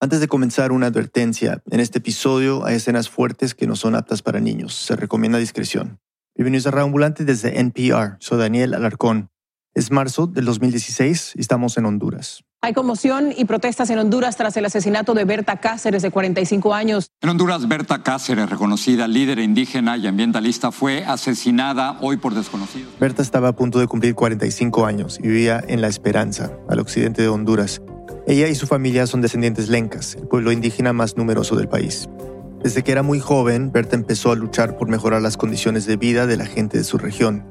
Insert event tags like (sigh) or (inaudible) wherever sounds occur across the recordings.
Antes de comenzar, una advertencia. En este episodio hay escenas fuertes que no son aptas para niños. Se recomienda discreción. Bienvenidos a Radio Ambulante desde NPR. Soy Daniel Alarcón. Es marzo del 2016 y estamos en Honduras. Hay conmoción y protestas en Honduras tras el asesinato de Berta Cáceres, de 45 años. En Honduras, Berta Cáceres, reconocida líder indígena y ambientalista, fue asesinada hoy por desconocidos. Berta estaba a punto de cumplir 45 años y vivía en La Esperanza, al occidente de Honduras. Ella y su familia son descendientes lencas, el pueblo indígena más numeroso del país. Desde que era muy joven, Berta empezó a luchar por mejorar las condiciones de vida de la gente de su región.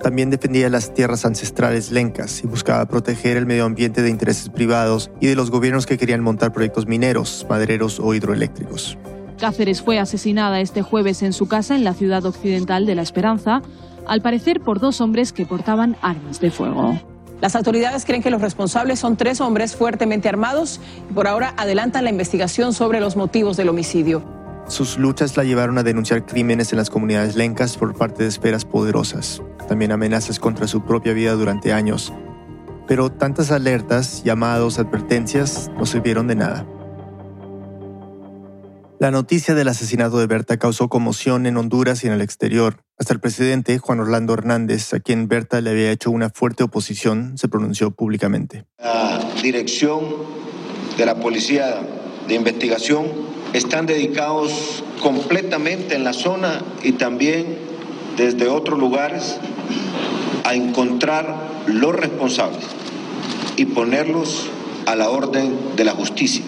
También defendía las tierras ancestrales lencas y buscaba proteger el medio ambiente de intereses privados y de los gobiernos que querían montar proyectos mineros, madereros o hidroeléctricos. Cáceres fue asesinada este jueves en su casa en la ciudad occidental de La Esperanza, al parecer por dos hombres que portaban armas de fuego. Las autoridades creen que los responsables son tres hombres fuertemente armados y por ahora adelantan la investigación sobre los motivos del homicidio. Sus luchas la llevaron a denunciar crímenes en las comunidades lencas por parte de esferas poderosas, también amenazas contra su propia vida durante años. Pero tantas alertas, llamados, advertencias no sirvieron de nada. La noticia del asesinato de Berta causó conmoción en Honduras y en el exterior. Hasta el presidente, Juan Orlando Hernández, a quien Berta le había hecho una fuerte oposición, se pronunció públicamente. La dirección de la Policía de Investigación están dedicados completamente en la zona y también desde otros lugares a encontrar los responsables y ponerlos a la orden de la justicia.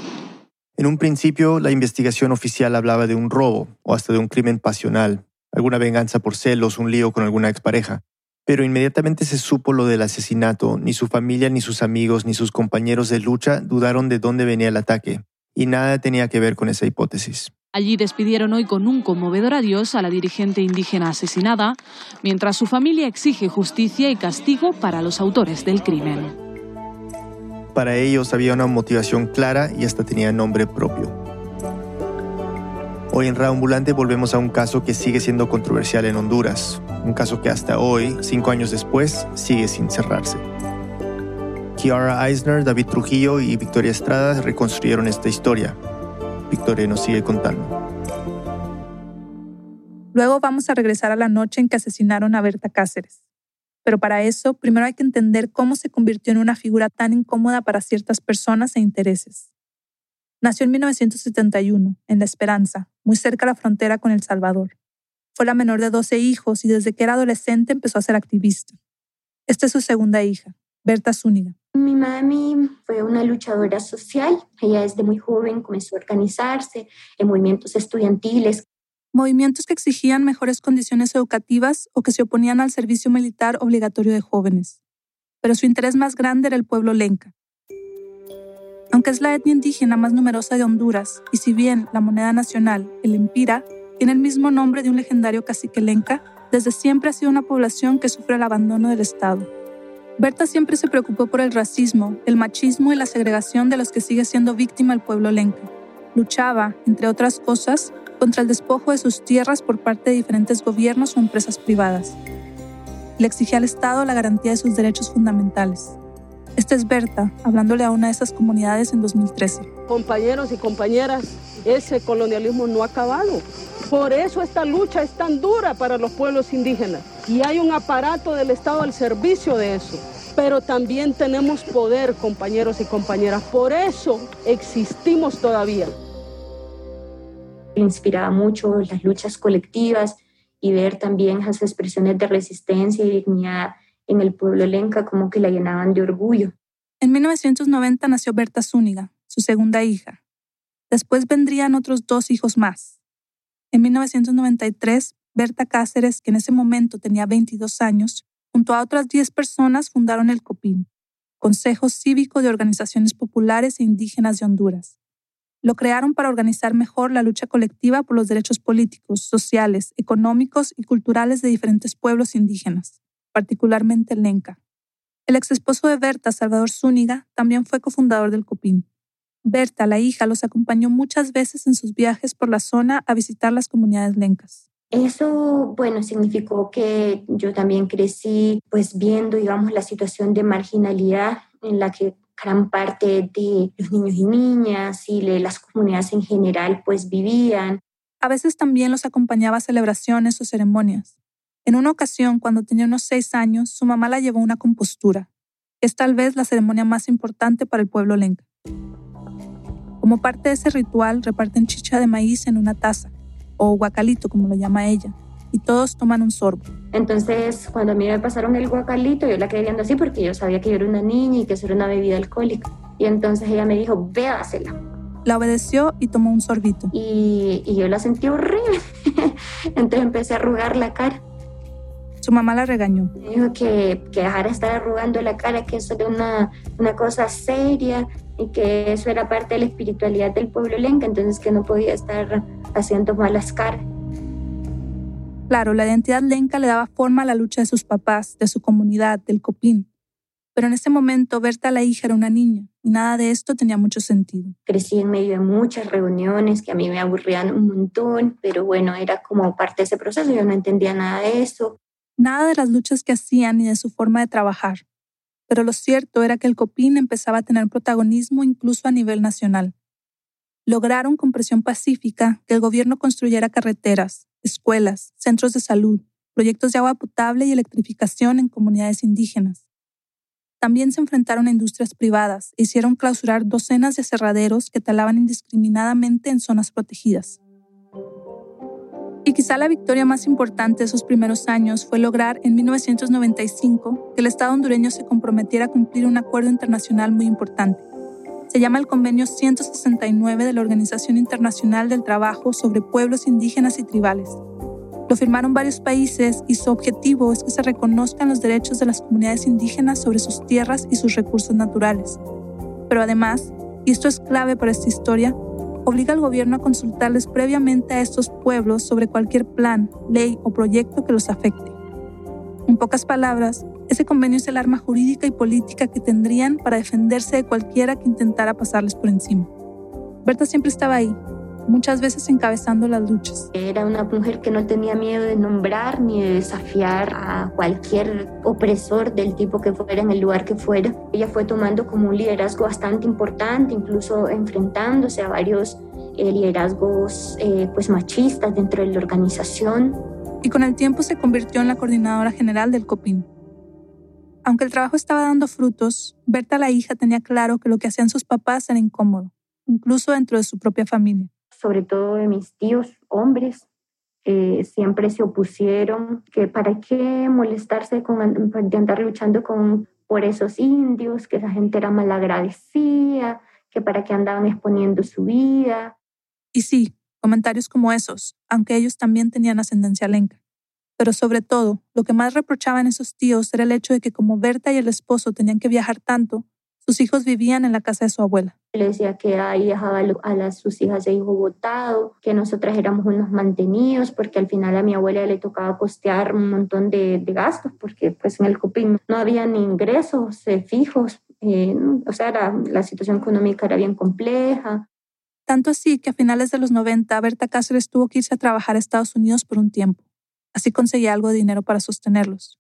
En un principio, la investigación oficial hablaba de un robo o hasta de un crimen pasional, alguna venganza por celos, un lío con alguna expareja. Pero inmediatamente se supo lo del asesinato, ni su familia, ni sus amigos, ni sus compañeros de lucha dudaron de dónde venía el ataque, y nada tenía que ver con esa hipótesis. Allí despidieron hoy con un conmovedor adiós a la dirigente indígena asesinada, mientras su familia exige justicia y castigo para los autores del crimen. Para ellos había una motivación clara y hasta tenía nombre propio. Hoy en Ambulante volvemos a un caso que sigue siendo controversial en Honduras, un caso que hasta hoy, cinco años después, sigue sin cerrarse. Kiara Eisner, David Trujillo y Victoria Estrada reconstruyeron esta historia. Victoria nos sigue contando. Luego vamos a regresar a la noche en que asesinaron a Berta Cáceres. Pero para eso, primero hay que entender cómo se convirtió en una figura tan incómoda para ciertas personas e intereses. Nació en 1971, en La Esperanza, muy cerca de la frontera con El Salvador. Fue la menor de 12 hijos y desde que era adolescente empezó a ser activista. Esta es su segunda hija, Berta Zúñiga. Mi mami fue una luchadora social. Ella desde muy joven comenzó a organizarse en movimientos estudiantiles movimientos que exigían mejores condiciones educativas o que se oponían al servicio militar obligatorio de jóvenes. Pero su interés más grande era el pueblo lenca. Aunque es la etnia indígena más numerosa de Honduras, y si bien la moneda nacional, el empira, tiene el mismo nombre de un legendario cacique lenca, desde siempre ha sido una población que sufre el abandono del Estado. Berta siempre se preocupó por el racismo, el machismo y la segregación de los que sigue siendo víctima el pueblo lenca. Luchaba, entre otras cosas, contra el despojo de sus tierras por parte de diferentes gobiernos o empresas privadas. Le exigía al Estado la garantía de sus derechos fundamentales. Esta es Berta, hablándole a una de esas comunidades en 2013. Compañeros y compañeras, ese colonialismo no ha acabado. Por eso esta lucha es tan dura para los pueblos indígenas. Y hay un aparato del Estado al servicio de eso. Pero también tenemos poder, compañeros y compañeras. Por eso existimos todavía inspiraba mucho las luchas colectivas y ver también esas expresiones de resistencia y dignidad en el pueblo lenca como que la llenaban de orgullo. En 1990 nació Berta Zúñiga, su segunda hija. Después vendrían otros dos hijos más. En 1993, Berta Cáceres, que en ese momento tenía 22 años, junto a otras 10 personas fundaron el COPIN, Consejo Cívico de Organizaciones Populares e Indígenas de Honduras, lo crearon para organizar mejor la lucha colectiva por los derechos políticos, sociales, económicos y culturales de diferentes pueblos indígenas, particularmente el Lenca. El ex esposo de Berta, Salvador Zúñiga, también fue cofundador del COPIN. Berta, la hija, los acompañó muchas veces en sus viajes por la zona a visitar las comunidades lencas. Eso, bueno, significó que yo también crecí pues viendo, digamos, la situación de marginalidad en la que gran parte de los niños y niñas y de las comunidades en general pues vivían. A veces también los acompañaba a celebraciones o ceremonias. En una ocasión, cuando tenía unos seis años, su mamá la llevó a una compostura. Es tal vez la ceremonia más importante para el pueblo lenca. Como parte de ese ritual, reparten chicha de maíz en una taza, o guacalito como lo llama ella, y todos toman un sorbo. Entonces, cuando a mí me pasaron el guacalito, yo la quedé viendo así porque yo sabía que yo era una niña y que eso era una bebida alcohólica. Y entonces ella me dijo, véasela. La obedeció y tomó un sorbito. Y, y yo la sentí horrible. (laughs) entonces empecé a arrugar la cara. Su mamá la regañó. Me dijo que, que dejara estar arrugando la cara, que eso era una, una cosa seria y que eso era parte de la espiritualidad del pueblo lenca, entonces que no podía estar haciendo malas caras. Claro, la identidad lenca le daba forma a la lucha de sus papás, de su comunidad, del copín. Pero en ese momento, Berta, la hija, era una niña y nada de esto tenía mucho sentido. Crecí en medio de muchas reuniones que a mí me aburrían un montón, pero bueno, era como parte de ese proceso, yo no entendía nada de eso nada de las luchas que hacían ni de su forma de trabajar. Pero lo cierto era que el COPIN empezaba a tener protagonismo incluso a nivel nacional. Lograron con presión pacífica que el gobierno construyera carreteras, escuelas, centros de salud, proyectos de agua potable y electrificación en comunidades indígenas. También se enfrentaron a industrias privadas e hicieron clausurar docenas de aserraderos que talaban indiscriminadamente en zonas protegidas. Y quizá la victoria más importante de esos primeros años fue lograr en 1995 que el Estado hondureño se comprometiera a cumplir un acuerdo internacional muy importante. Se llama el Convenio 169 de la Organización Internacional del Trabajo sobre Pueblos Indígenas y Tribales. Lo firmaron varios países y su objetivo es que se reconozcan los derechos de las comunidades indígenas sobre sus tierras y sus recursos naturales. Pero además, y esto es clave para esta historia, obliga al gobierno a consultarles previamente a estos pueblos sobre cualquier plan, ley o proyecto que los afecte. En pocas palabras, ese convenio es el arma jurídica y política que tendrían para defenderse de cualquiera que intentara pasarles por encima. Berta siempre estaba ahí, muchas veces encabezando las luchas. Era una mujer que no tenía miedo de nombrar ni de desafiar a cualquier opresor del tipo que fuera en el lugar que fuera. Ella fue tomando como un liderazgo bastante importante, incluso enfrentándose a varios eh, liderazgos eh, pues machistas dentro de la organización. Y con el tiempo se convirtió en la coordinadora general del COPIN. Aunque el trabajo estaba dando frutos, Berta la hija tenía claro que lo que hacían sus papás era incómodo, incluso dentro de su propia familia sobre todo de mis tíos hombres, siempre se opusieron, que para qué molestarse con de andar luchando con, por esos indios, que esa gente era malagradecida, que para qué andaban exponiendo su vida. Y sí, comentarios como esos, aunque ellos también tenían ascendencia lenca. Pero sobre todo, lo que más reprochaban esos tíos era el hecho de que como Berta y el esposo tenían que viajar tanto, sus hijos vivían en la casa de su abuela. Le decía que ahí dejaba a las, sus hijas de hijo votado, que nosotras éramos unos mantenidos, porque al final a mi abuela le tocaba costear un montón de, gastos, porque pues en el COPIN no había ni ingresos eh, fijos, eh, o sea, la situación económica era bien compleja. Tanto así que a finales de los 90 Berta Cáceres tuvo que irse a trabajar a Estados Unidos por un tiempo. Así conseguía algo de dinero para sostenerlos.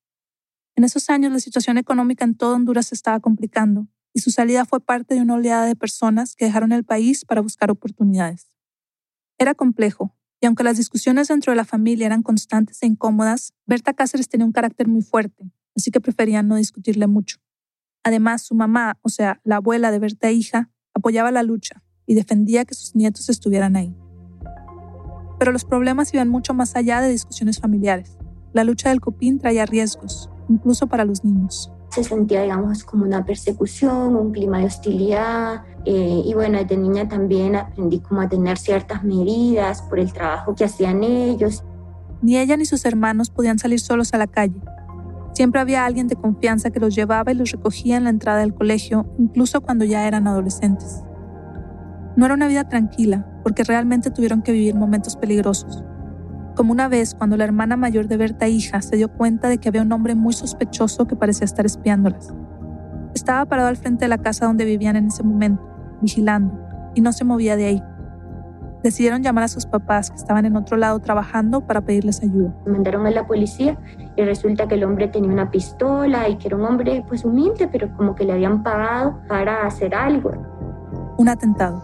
En esos años la situación económica en todo Honduras se estaba complicando y su salida fue parte de una oleada de personas que dejaron el país para buscar oportunidades. Era complejo, y aunque las discusiones dentro de la familia eran constantes e incómodas, Berta Cáceres tenía un carácter muy fuerte, así que preferían no discutirle mucho. Además, su mamá, o sea, la abuela de Berta hija, apoyaba la lucha y defendía que sus nietos estuvieran ahí. Pero los problemas iban mucho más allá de discusiones familiares. La lucha del copín traía riesgos, incluso para los niños se sentía, digamos, como una persecución, un clima de hostilidad. Eh, y bueno, desde niña también aprendí como a tener ciertas medidas por el trabajo que hacían ellos. Ni ella ni sus hermanos podían salir solos a la calle. Siempre había alguien de confianza que los llevaba y los recogía en la entrada del colegio, incluso cuando ya eran adolescentes. No era una vida tranquila, porque realmente tuvieron que vivir momentos peligrosos como una vez cuando la hermana mayor de Berta hija se dio cuenta de que había un hombre muy sospechoso que parecía estar espiándolas. Estaba parado al frente de la casa donde vivían en ese momento, vigilando, y no se movía de ahí. Decidieron llamar a sus papás que estaban en otro lado trabajando para pedirles ayuda. Mandaron a la policía y resulta que el hombre tenía una pistola y que era un hombre pues humilde, pero como que le habían pagado para hacer algo. Un atentado.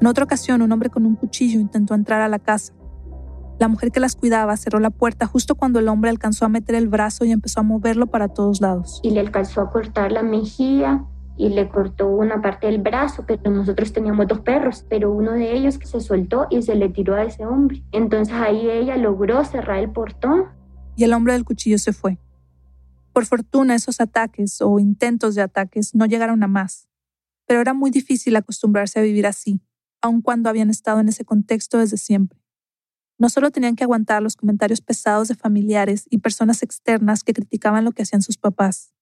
En otra ocasión, un hombre con un cuchillo intentó entrar a la casa. La mujer que las cuidaba cerró la puerta justo cuando el hombre alcanzó a meter el brazo y empezó a moverlo para todos lados. Y le alcanzó a cortar la mejilla y le cortó una parte del brazo, pero nosotros teníamos dos perros, pero uno de ellos que se soltó y se le tiró a ese hombre. Entonces ahí ella logró cerrar el portón. Y el hombre del cuchillo se fue. Por fortuna esos ataques o intentos de ataques no llegaron a más, pero era muy difícil acostumbrarse a vivir así, aun cuando habían estado en ese contexto desde siempre. No solo tenían que aguantar los comentarios pesados de familiares y personas externas que criticaban lo que hacían sus papás,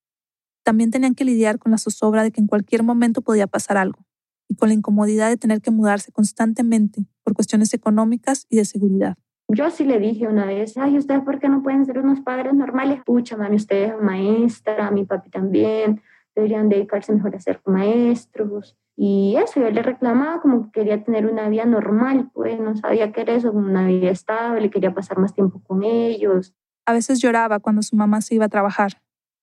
también tenían que lidiar con la zozobra de que en cualquier momento podía pasar algo, y con la incomodidad de tener que mudarse constantemente por cuestiones económicas y de seguridad. Yo sí le dije una vez, ay, ¿ustedes por qué no pueden ser unos padres normales? Pucha, mami, ustedes son maestra, mi papi también, deberían dedicarse mejor a ser maestros. Y eso, yo le reclamaba como que quería tener una vida normal, pues no sabía qué era eso, una vida estable, quería pasar más tiempo con ellos. A veces lloraba cuando su mamá se iba a trabajar,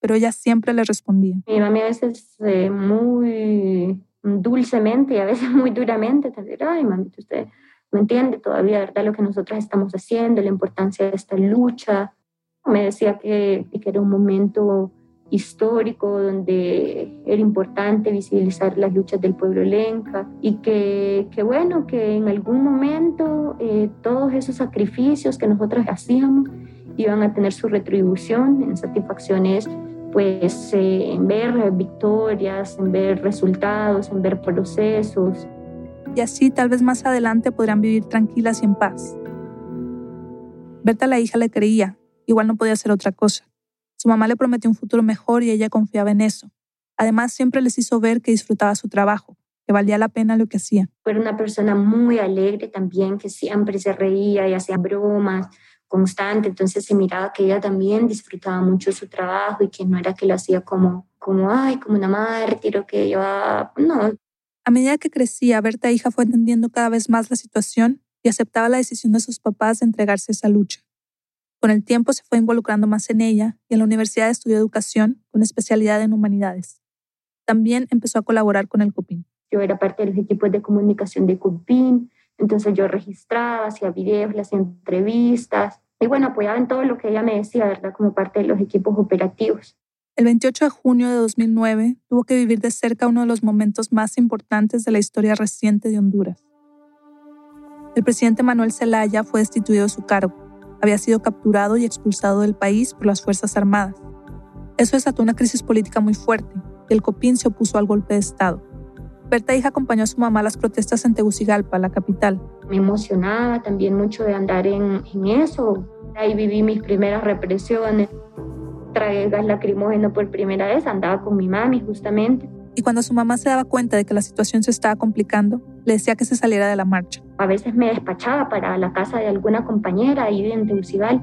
pero ella siempre le respondía. Mi mamá a veces eh, muy dulcemente y a veces muy duramente te dirá, ay, mami, usted no entiende todavía, ¿verdad? Lo que nosotros estamos haciendo, la importancia de esta lucha. Me decía que, que era un momento histórico donde era importante visibilizar las luchas del pueblo lenca y que, que bueno, que en algún momento eh, todos esos sacrificios que nosotros hacíamos iban a tener su retribución en satisfacciones pues eh, en ver victorias, en ver resultados, en ver procesos. Y así tal vez más adelante podrán vivir tranquilas y en paz. Berta la hija le creía, igual no podía hacer otra cosa. Su mamá le prometió un futuro mejor y ella confiaba en eso. Además, siempre les hizo ver que disfrutaba su trabajo, que valía la pena lo que hacía. Fue una persona muy alegre también, que siempre se reía y hacía bromas constante, entonces se miraba que ella también disfrutaba mucho su trabajo y que no era que lo hacía como, como ay, como una mártir o que iba, no. A medida que crecía, Berta hija fue entendiendo cada vez más la situación y aceptaba la decisión de sus papás de entregarse a esa lucha. Con el tiempo se fue involucrando más en ella y en la universidad estudió educación con especialidad en humanidades. También empezó a colaborar con el COPIN. Yo era parte de los equipos de comunicación de COPIN, entonces yo registraba, hacía videos, le hacía entrevistas y bueno, apoyaba en todo lo que ella me decía, ¿verdad? Como parte de los equipos operativos. El 28 de junio de 2009 tuvo que vivir de cerca uno de los momentos más importantes de la historia reciente de Honduras. El presidente Manuel Zelaya fue destituido de su cargo había sido capturado y expulsado del país por las Fuerzas Armadas. Eso desató una crisis política muy fuerte y el COPIN se opuso al golpe de Estado. Berta hija acompañó a su mamá a las protestas en Tegucigalpa, la capital. Me emocionaba también mucho de andar en, en eso. Ahí viví mis primeras represiones. Tragué gas lacrimógeno por primera vez, andaba con mi mami justamente. Y cuando su mamá se daba cuenta de que la situación se estaba complicando, le decía que se saliera de la marcha. A veces me despachaba para la casa de alguna compañera ahí en Tegucigal.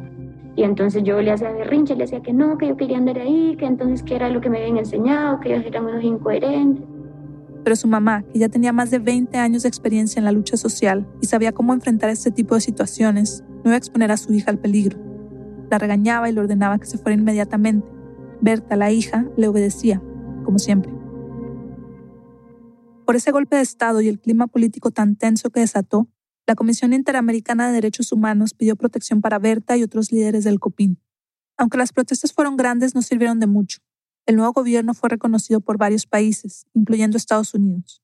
Y entonces yo le hacía berrinche, le decía que no, que yo quería andar ahí, que entonces que era lo que me habían enseñado, que ellos eran unos incoherentes. Pero su mamá, que ya tenía más de 20 años de experiencia en la lucha social y sabía cómo enfrentar este tipo de situaciones, no iba a exponer a su hija al peligro. La regañaba y le ordenaba que se fuera inmediatamente. Berta, la hija, le obedecía, como siempre. Por ese golpe de Estado y el clima político tan tenso que desató, la Comisión Interamericana de Derechos Humanos pidió protección para Berta y otros líderes del COPIN. Aunque las protestas fueron grandes, no sirvieron de mucho. El nuevo gobierno fue reconocido por varios países, incluyendo Estados Unidos.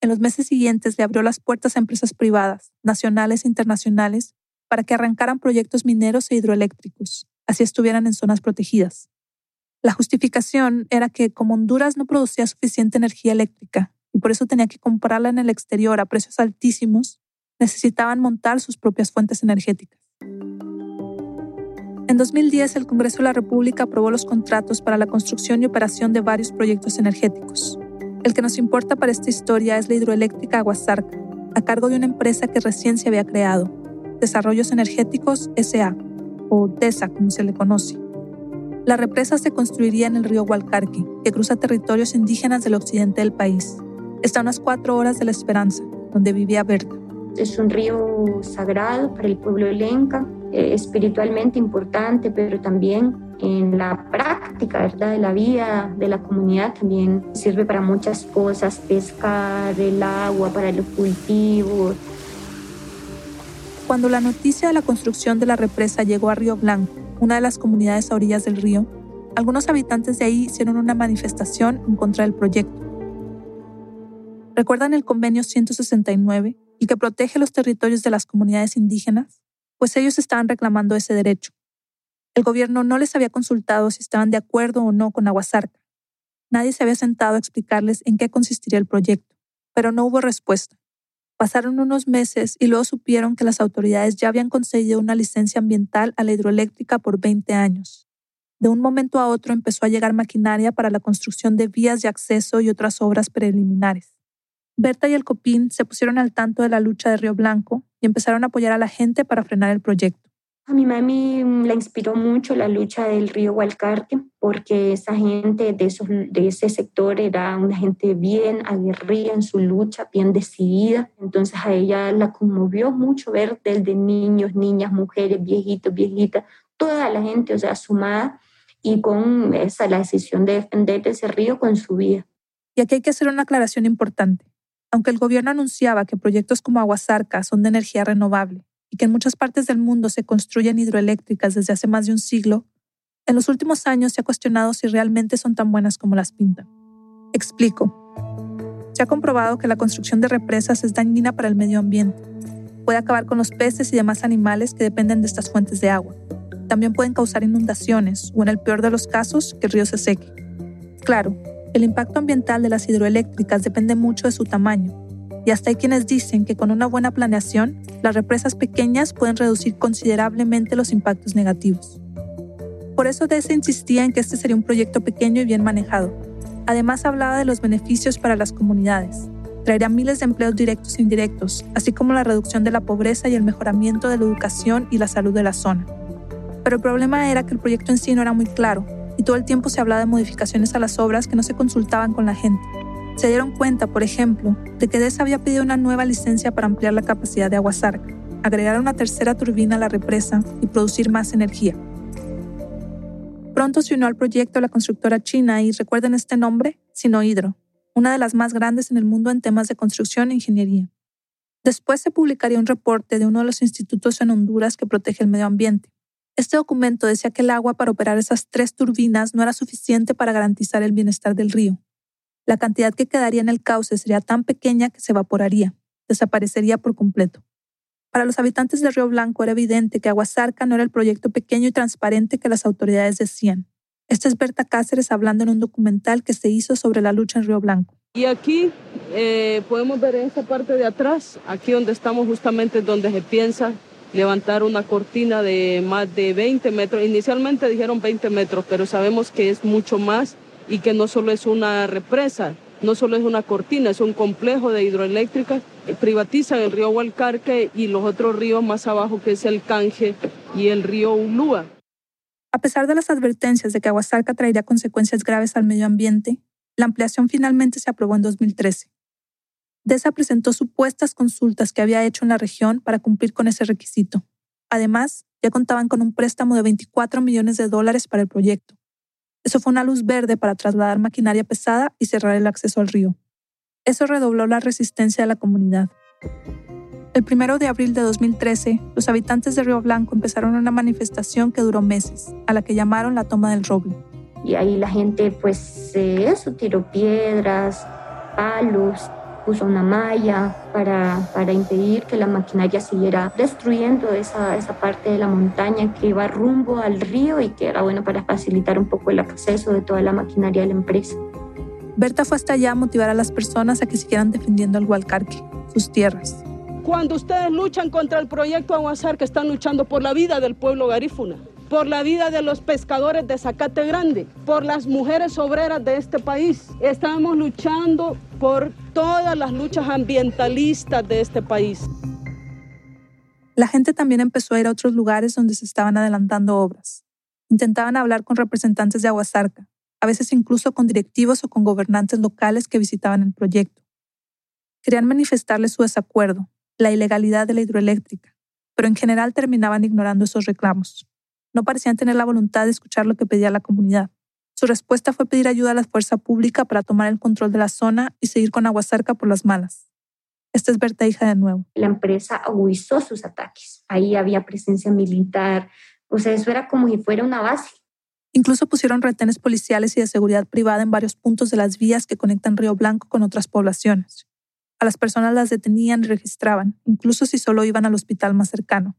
En los meses siguientes le abrió las puertas a empresas privadas, nacionales e internacionales, para que arrancaran proyectos mineros e hidroeléctricos, así estuvieran en zonas protegidas. La justificación era que como Honduras no producía suficiente energía eléctrica y por eso tenía que comprarla en el exterior a precios altísimos, necesitaban montar sus propias fuentes energéticas. En 2010, el Congreso de la República aprobó los contratos para la construcción y operación de varios proyectos energéticos. El que nos importa para esta historia es la hidroeléctrica Aguasarca, a cargo de una empresa que recién se había creado, Desarrollos Energéticos SA, o DESA como se le conoce. La represa se construiría en el río Hualcarque, que cruza territorios indígenas del occidente del país. Está a unas cuatro horas de La Esperanza, donde vivía Berta. Es un río sagrado para el pueblo de Lenca, eh, espiritualmente importante, pero también en la práctica ¿verdad? de la vida de la comunidad también sirve para muchas cosas, pescar, el agua, para los cultivos. Cuando la noticia de la construcción de la represa llegó a Río Blanco, una de las comunidades a orillas del río, algunos habitantes de ahí hicieron una manifestación en contra del proyecto. ¿Recuerdan el convenio 169, el que protege los territorios de las comunidades indígenas? Pues ellos estaban reclamando ese derecho. El gobierno no les había consultado si estaban de acuerdo o no con Aguasarca. Nadie se había sentado a explicarles en qué consistiría el proyecto, pero no hubo respuesta. Pasaron unos meses y luego supieron que las autoridades ya habían concedido una licencia ambiental a la hidroeléctrica por 20 años. De un momento a otro empezó a llegar maquinaria para la construcción de vías de acceso y otras obras preliminares. Berta y el Copín se pusieron al tanto de la lucha de Río Blanco y empezaron a apoyar a la gente para frenar el proyecto. A mi mami la inspiró mucho la lucha del río Hualcarque, porque esa gente de, esos, de ese sector era una gente bien aguerrida en su lucha, bien decidida. Entonces a ella la conmovió mucho ver desde niños, niñas, mujeres, viejitos, viejitas, toda la gente, o sea, sumada y con esa la decisión de defender ese río con su vida. Y aquí hay que hacer una aclaración importante. Aunque el gobierno anunciaba que proyectos como Aguasarca son de energía renovable y que en muchas partes del mundo se construyen hidroeléctricas desde hace más de un siglo, en los últimos años se ha cuestionado si realmente son tan buenas como las pintan. Explico. Se ha comprobado que la construcción de represas es dañina para el medio ambiente. Puede acabar con los peces y demás animales que dependen de estas fuentes de agua. También pueden causar inundaciones o, en el peor de los casos, que el río se seque. Claro, el impacto ambiental de las hidroeléctricas depende mucho de su tamaño, y hasta hay quienes dicen que con una buena planeación, las represas pequeñas pueden reducir considerablemente los impactos negativos. Por eso DESA insistía en que este sería un proyecto pequeño y bien manejado. Además hablaba de los beneficios para las comunidades. Traería miles de empleos directos e indirectos, así como la reducción de la pobreza y el mejoramiento de la educación y la salud de la zona. Pero el problema era que el proyecto en sí no era muy claro y todo el tiempo se hablaba de modificaciones a las obras que no se consultaban con la gente. Se dieron cuenta, por ejemplo, de que DES había pedido una nueva licencia para ampliar la capacidad de Aguasarca, agregar una tercera turbina a la represa y producir más energía. Pronto se unió al proyecto la constructora china y recuerden este nombre, Sinohidro, una de las más grandes en el mundo en temas de construcción e ingeniería. Después se publicaría un reporte de uno de los institutos en Honduras que protege el medio ambiente, este documento decía que el agua para operar esas tres turbinas no era suficiente para garantizar el bienestar del río. La cantidad que quedaría en el cauce sería tan pequeña que se evaporaría, desaparecería por completo. Para los habitantes de Río Blanco era evidente que Aguasarca no era el proyecto pequeño y transparente que las autoridades decían. Esta es Berta Cáceres hablando en un documental que se hizo sobre la lucha en Río Blanco. Y aquí eh, podemos ver en esta parte de atrás, aquí donde estamos justamente donde se piensa levantar una cortina de más de 20 metros. Inicialmente dijeron 20 metros, pero sabemos que es mucho más y que no solo es una represa, no solo es una cortina, es un complejo de hidroeléctricas. Privatizan el río Hualcarque y los otros ríos más abajo, que es el Canje y el río Ulúa. A pesar de las advertencias de que Aguasarca traería consecuencias graves al medio ambiente, la ampliación finalmente se aprobó en 2013. DESA presentó supuestas consultas que había hecho en la región para cumplir con ese requisito. Además, ya contaban con un préstamo de 24 millones de dólares para el proyecto. Eso fue una luz verde para trasladar maquinaria pesada y cerrar el acceso al río. Eso redobló la resistencia de la comunidad. El primero de abril de 2013, los habitantes de Río Blanco empezaron una manifestación que duró meses, a la que llamaron la toma del roble. Y ahí la gente, pues, eh, eso, tiró piedras, palos, puso una malla para, para impedir que la maquinaria siguiera destruyendo esa, esa parte de la montaña que iba rumbo al río y que era bueno para facilitar un poco el acceso de toda la maquinaria de la empresa. Berta fue hasta allá a motivar a las personas a que siguieran defendiendo el Hualcarque, sus tierras. Cuando ustedes luchan contra el proyecto Aguasar, que están luchando por la vida del pueblo garífuna, por la vida de los pescadores de Zacate Grande, por las mujeres obreras de este país. Estamos luchando por todas las luchas ambientalistas de este país. La gente también empezó a ir a otros lugares donde se estaban adelantando obras. Intentaban hablar con representantes de Aguasarca, a veces incluso con directivos o con gobernantes locales que visitaban el proyecto. Querían manifestarles su desacuerdo, la ilegalidad de la hidroeléctrica, pero en general terminaban ignorando esos reclamos. No parecían tener la voluntad de escuchar lo que pedía la comunidad. Su respuesta fue pedir ayuda a la fuerza pública para tomar el control de la zona y seguir con Aguasarca por las malas. Esta es Berta Hija de nuevo. La empresa agudizó sus ataques. Ahí había presencia militar. O sea, eso era como si fuera una base. Incluso pusieron retenes policiales y de seguridad privada en varios puntos de las vías que conectan Río Blanco con otras poblaciones. A las personas las detenían y registraban, incluso si solo iban al hospital más cercano.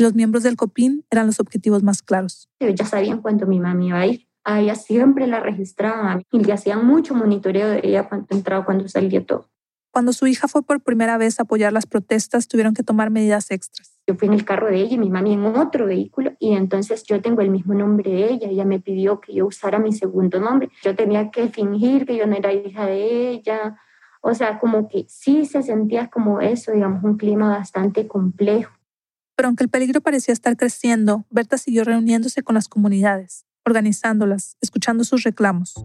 Y los miembros del COPIN eran los objetivos más claros. Ya sabían cuándo mi mami iba a ir. A ella siempre la registraban y le hacían mucho monitoreo de ella cuando entraba, cuando salía todo. Cuando su hija fue por primera vez a apoyar las protestas, tuvieron que tomar medidas extras. Yo fui en el carro de ella y mi mami en otro vehículo y entonces yo tengo el mismo nombre de ella. Ella me pidió que yo usara mi segundo nombre. Yo tenía que fingir que yo no era hija de ella. O sea, como que sí se sentía como eso, digamos, un clima bastante complejo. Pero aunque el peligro parecía estar creciendo, Berta siguió reuniéndose con las comunidades, organizándolas, escuchando sus reclamos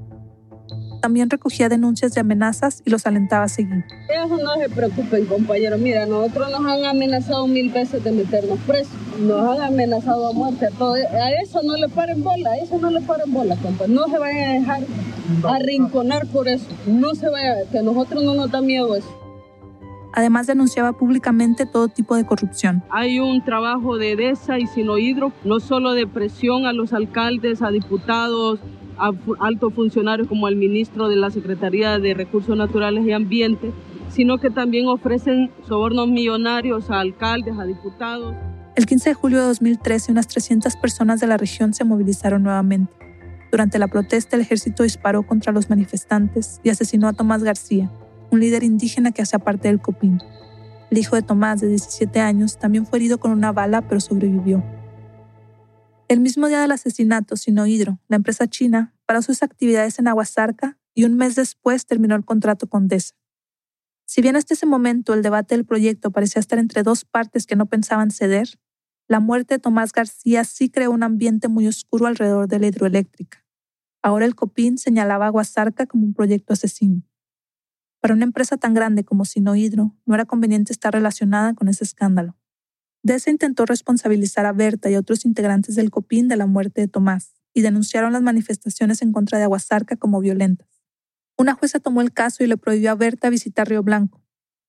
también recogía denuncias de amenazas y los alentaba a seguir. Eso no se preocupen, compañeros. Mira, nosotros nos han amenazado mil veces de meternos presos. Nos han amenazado a muerte. A eso no le paren bola, a eso no le paren bola, compa. No se vayan a dejar arrinconar por eso. No se vaya, que a nosotros no nos da miedo eso. Además denunciaba públicamente todo tipo de corrupción. Hay un trabajo de DESA y Sinohidro, no solo de presión a los alcaldes, a diputados, a altos funcionarios como el ministro de la Secretaría de Recursos Naturales y Ambiente, sino que también ofrecen sobornos millonarios a alcaldes, a diputados. El 15 de julio de 2013, unas 300 personas de la región se movilizaron nuevamente. Durante la protesta, el ejército disparó contra los manifestantes y asesinó a Tomás García, un líder indígena que hacía parte del COPIN. El hijo de Tomás, de 17 años, también fue herido con una bala, pero sobrevivió. El mismo día del asesinato, Sinohidro, la empresa china, paró sus actividades en Aguasarca y un mes después terminó el contrato con DESA. Si bien hasta ese momento el debate del proyecto parecía estar entre dos partes que no pensaban ceder, la muerte de Tomás García sí creó un ambiente muy oscuro alrededor de la hidroeléctrica. Ahora el COPIN señalaba a como un proyecto asesino. Para una empresa tan grande como Sinohidro, no era conveniente estar relacionada con ese escándalo. DESA intentó responsabilizar a Berta y otros integrantes del COPIN de la muerte de Tomás y denunciaron las manifestaciones en contra de Aguasarca como violentas. Una jueza tomó el caso y le prohibió a Berta visitar Río Blanco.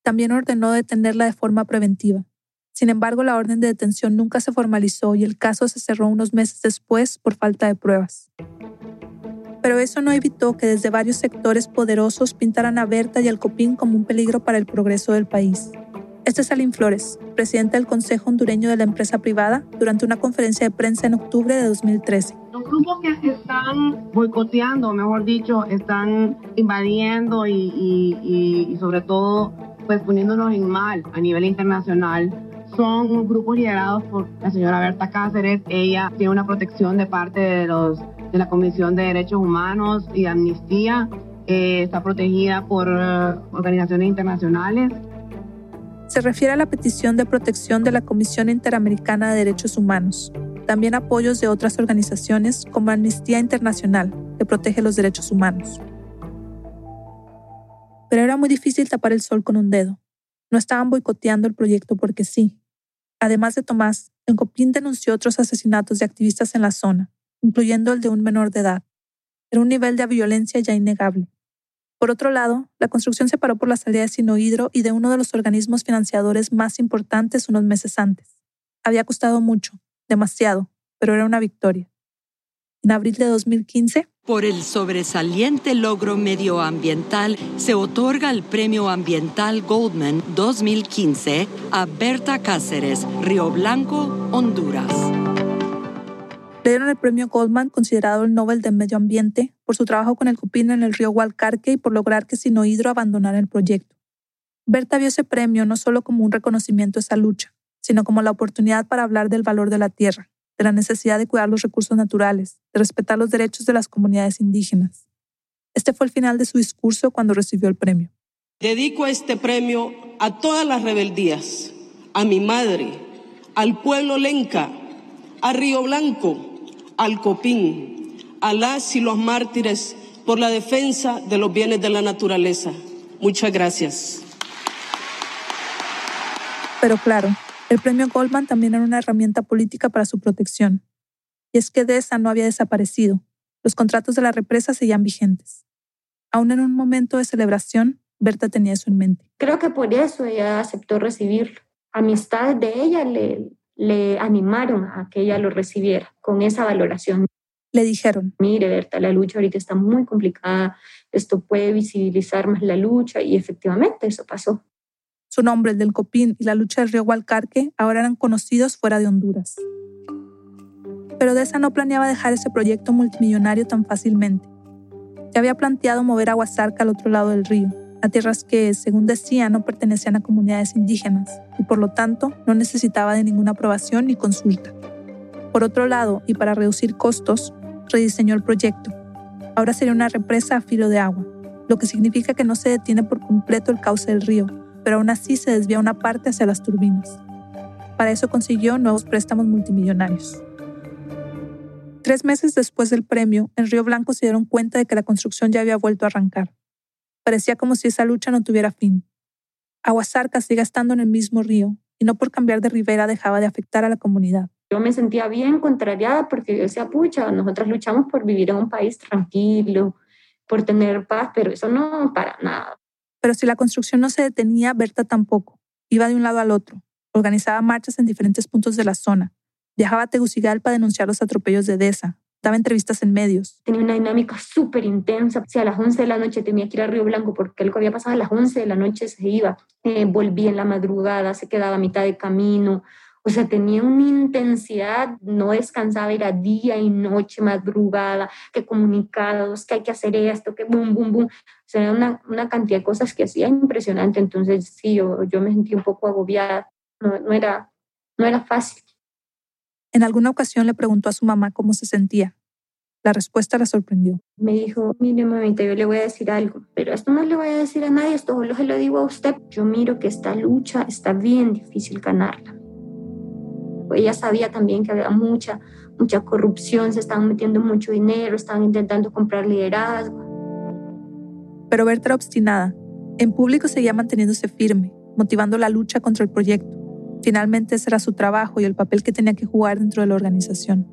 También ordenó detenerla de forma preventiva. Sin embargo, la orden de detención nunca se formalizó y el caso se cerró unos meses después por falta de pruebas. Pero eso no evitó que desde varios sectores poderosos pintaran a Berta y al Copín como un peligro para el progreso del país. Este es Salim Flores, presidente del Consejo Hondureño de la Empresa Privada, durante una conferencia de prensa en octubre de 2013. Los grupos que están boicoteando, mejor dicho, están invadiendo y, sobre todo pues poniéndonos en mal a nivel internacional son grupos liderados por la señora Berta Cáceres. Ella tiene una protección de parte de, los, de la Comisión de Derechos Humanos y Amnistía. Eh, está protegida por eh, organizaciones internacionales se refiere a la petición de protección de la Comisión Interamericana de Derechos Humanos, también apoyos de otras organizaciones como Amnistía Internacional, que protege los derechos humanos. Pero era muy difícil tapar el sol con un dedo. No estaban boicoteando el proyecto porque sí. Además de Tomás, el Copín denunció otros asesinatos de activistas en la zona, incluyendo el de un menor de edad. Era un nivel de violencia ya innegable. Por otro lado, la construcción se paró por la salida de Sinohidro y de uno de los organismos financiadores más importantes unos meses antes. Había costado mucho, demasiado, pero era una victoria. En abril de 2015, por el sobresaliente logro medioambiental, se otorga el Premio Ambiental Goldman 2015 a Berta Cáceres, Río Blanco, Honduras le dieron el premio Goldman, considerado el Nobel de Medio Ambiente, por su trabajo con el cupín en el río Hualcarque y por lograr que Sinohidro abandonara el proyecto. Berta vio ese premio no solo como un reconocimiento a esa lucha, sino como la oportunidad para hablar del valor de la tierra, de la necesidad de cuidar los recursos naturales, de respetar los derechos de las comunidades indígenas. Este fue el final de su discurso cuando recibió el premio. Dedico este premio a todas las rebeldías, a mi madre, al pueblo lenca, a Río Blanco, al COPIN, a las y los mártires por la defensa de los bienes de la naturaleza. Muchas gracias. Pero claro, el premio Goldman también era una herramienta política para su protección. Y es que DESA no había desaparecido. Los contratos de la represa seguían vigentes. Aún en un momento de celebración, Berta tenía eso en mente. Creo que por eso ella aceptó recibirlo. Amistades de ella le, le animaron a que ella lo recibiera con esa valoración. Le dijeron, mire, Berta, la lucha ahorita está muy complicada, esto puede visibilizar más la lucha y efectivamente eso pasó. Su nombre, el del Copín y la lucha del río Hualcarque ahora eran conocidos fuera de Honduras. Pero Deza no planeaba dejar ese proyecto multimillonario tan fácilmente. Ya había planteado mover a Huasarca al otro lado del río, a tierras que, según decía, no pertenecían a comunidades indígenas y por lo tanto no necesitaba de ninguna aprobación ni consulta. Por otro lado, y para reducir costos, rediseñó el proyecto. Ahora sería una represa a filo de agua, lo que significa que no se detiene por completo el cauce del río, pero aún así se desvía una parte hacia las turbinas. Para eso consiguió nuevos préstamos multimillonarios. Tres meses después del premio, en Río Blanco se dieron cuenta de que la construcción ya había vuelto a arrancar. Parecía como si esa lucha no tuviera fin. Aguasarca sigue estando en el mismo río, y no por cambiar de ribera dejaba de afectar a la comunidad. Yo me sentía bien contrariada porque yo decía, pucha, nosotros luchamos por vivir en un país tranquilo, por tener paz, pero eso no para nada. Pero si la construcción no se detenía, Berta tampoco. Iba de un lado al otro. Organizaba marchas en diferentes puntos de la zona. Viajaba a Tegucigalpa a denunciar los atropellos de Deza. Daba entrevistas en medios. Tenía una dinámica súper intensa. Si a las 11 de la noche tenía que ir a Río Blanco porque algo había pasado a las 11 de la noche se iba. Eh, volvía en la madrugada, se quedaba a mitad de camino. O sea, tenía una intensidad, no descansaba, era día y noche, madrugada, que comunicados, que hay que hacer esto, que boom, boom, boom. O sea, una, una cantidad de cosas que hacía impresionante. Entonces, sí, yo, yo me sentí un poco agobiada. No, no, era, no era fácil. En alguna ocasión le preguntó a su mamá cómo se sentía. La respuesta la sorprendió. Me dijo, mire mamita, yo le voy a decir algo, pero esto no le voy a decir a nadie, esto solo se lo digo a usted. Yo miro que esta lucha está bien difícil ganarla. Ella sabía también que había mucha, mucha corrupción, se estaban metiendo mucho dinero, estaban intentando comprar liderazgo. Pero Berta era obstinada. En público seguía manteniéndose firme, motivando la lucha contra el proyecto. Finalmente ese era su trabajo y el papel que tenía que jugar dentro de la organización.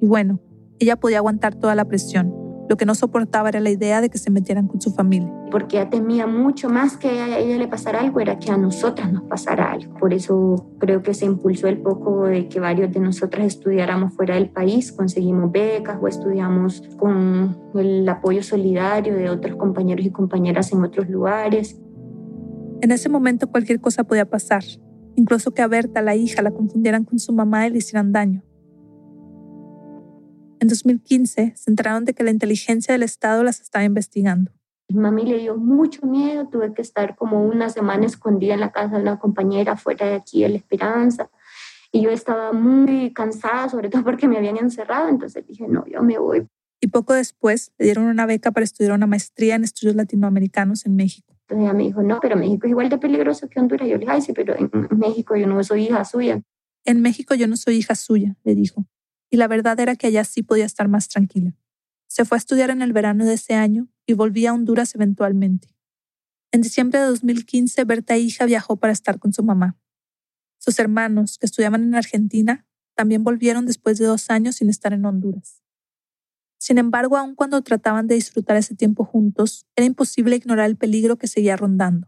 Y bueno, ella podía aguantar toda la presión. Lo que no soportaba era la idea de que se metieran con su familia. Porque ella temía mucho más que a ella le pasara algo, era que a nosotras nos pasara algo. Por eso creo que se impulsó el poco de que varios de nosotras estudiáramos fuera del país, conseguimos becas o estudiamos con el apoyo solidario de otros compañeros y compañeras en otros lugares. En ese momento cualquier cosa podía pasar, incluso que a Berta, la hija, la confundieran con su mamá y le hicieran daño. En 2015 se enteraron de que la inteligencia del Estado las estaba investigando. Mi mami le dio mucho miedo, tuve que estar como una semana escondida en la casa de una compañera fuera de aquí de La Esperanza. Y yo estaba muy cansada, sobre todo porque me habían encerrado, entonces dije, no, yo me voy. Y poco después le dieron una beca para estudiar una maestría en estudios latinoamericanos en México. Entonces ella me dijo, no, pero México es igual de peligroso que Honduras. Yo le dije, ay, sí, pero en México yo no soy hija suya. En México yo no soy hija suya, le dijo. Y la verdad era que allá sí podía estar más tranquila. Se fue a estudiar en el verano de ese año y volvía a Honduras eventualmente. En diciembre de 2015, Berta hija viajó para estar con su mamá. Sus hermanos, que estudiaban en Argentina, también volvieron después de dos años sin estar en Honduras. Sin embargo, aun cuando trataban de disfrutar ese tiempo juntos, era imposible ignorar el peligro que seguía rondando.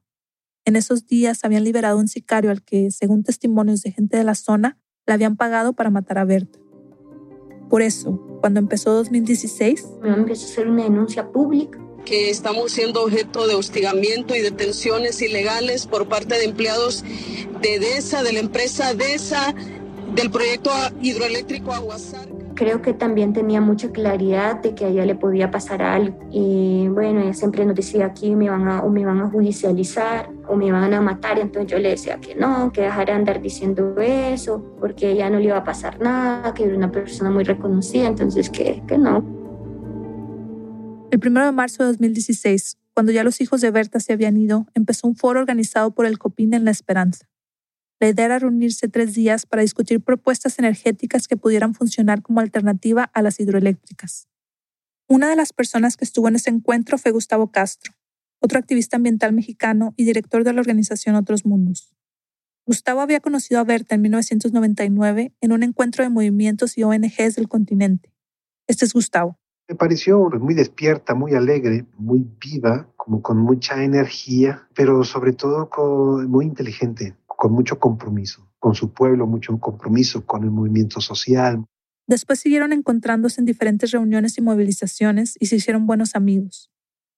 En esos días habían liberado a un sicario al que, según testimonios de gente de la zona, le habían pagado para matar a Berta. Por eso, cuando empezó 2016, empezó a hacer una denuncia pública que estamos siendo objeto de hostigamiento y detenciones ilegales por parte de empleados de DESA, de la empresa DESA, del proyecto hidroeléctrico Aguasar creo que también tenía mucha claridad de que a ella le podía pasar algo. Y bueno, ella siempre nos decía aquí me van a, o me van a judicializar o me van a matar. Entonces yo le decía que no, que dejara de andar diciendo eso, porque ella no le iba a pasar nada, que era una persona muy reconocida, entonces que, que no. El 1 de marzo de 2016, cuando ya los hijos de Berta se habían ido, empezó un foro organizado por el COPIN en La Esperanza. La idea reunirse tres días para discutir propuestas energéticas que pudieran funcionar como alternativa a las hidroeléctricas. Una de las personas que estuvo en ese encuentro fue Gustavo Castro, otro activista ambiental mexicano y director de la organización Otros Mundos. Gustavo había conocido a Berta en 1999 en un encuentro de movimientos y ONGs del continente. Este es Gustavo. Me pareció muy despierta, muy alegre, muy viva, como con mucha energía, pero sobre todo muy inteligente, con mucho compromiso con su pueblo, mucho compromiso con el movimiento social. Después siguieron encontrándose en diferentes reuniones y movilizaciones y se hicieron buenos amigos.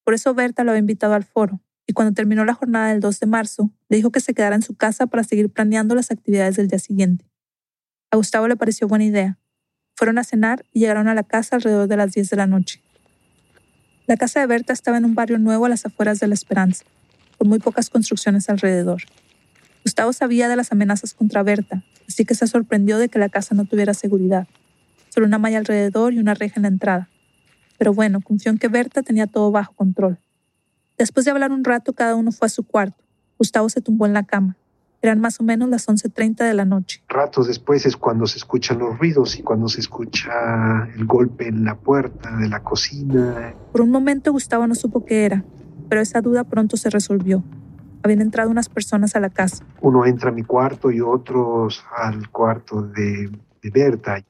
Por eso Berta lo había invitado al foro, y cuando terminó la jornada del 2 de marzo, le dijo que se quedara en su casa para seguir planeando las actividades del día siguiente. A Gustavo le pareció buena idea. Fueron a cenar y llegaron a la casa alrededor de las 10 de la noche. La casa de Berta estaba en un barrio nuevo a las afueras de La Esperanza, con muy pocas construcciones alrededor. Gustavo sabía de las amenazas contra Berta, así que se sorprendió de que la casa no tuviera seguridad, solo una malla alrededor y una reja en la entrada. Pero bueno, confió en que Berta tenía todo bajo control. Después de hablar un rato, cada uno fue a su cuarto. Gustavo se tumbó en la cama. Eran más o menos las 11.30 de la noche. Ratos después es cuando se escuchan los ruidos y cuando se escucha el golpe en la puerta de la cocina. Por un momento Gustavo no supo qué era, pero esa duda pronto se resolvió. Habían entrado unas personas a la casa. Uno entra a mi cuarto y otros al cuarto de, de Berta.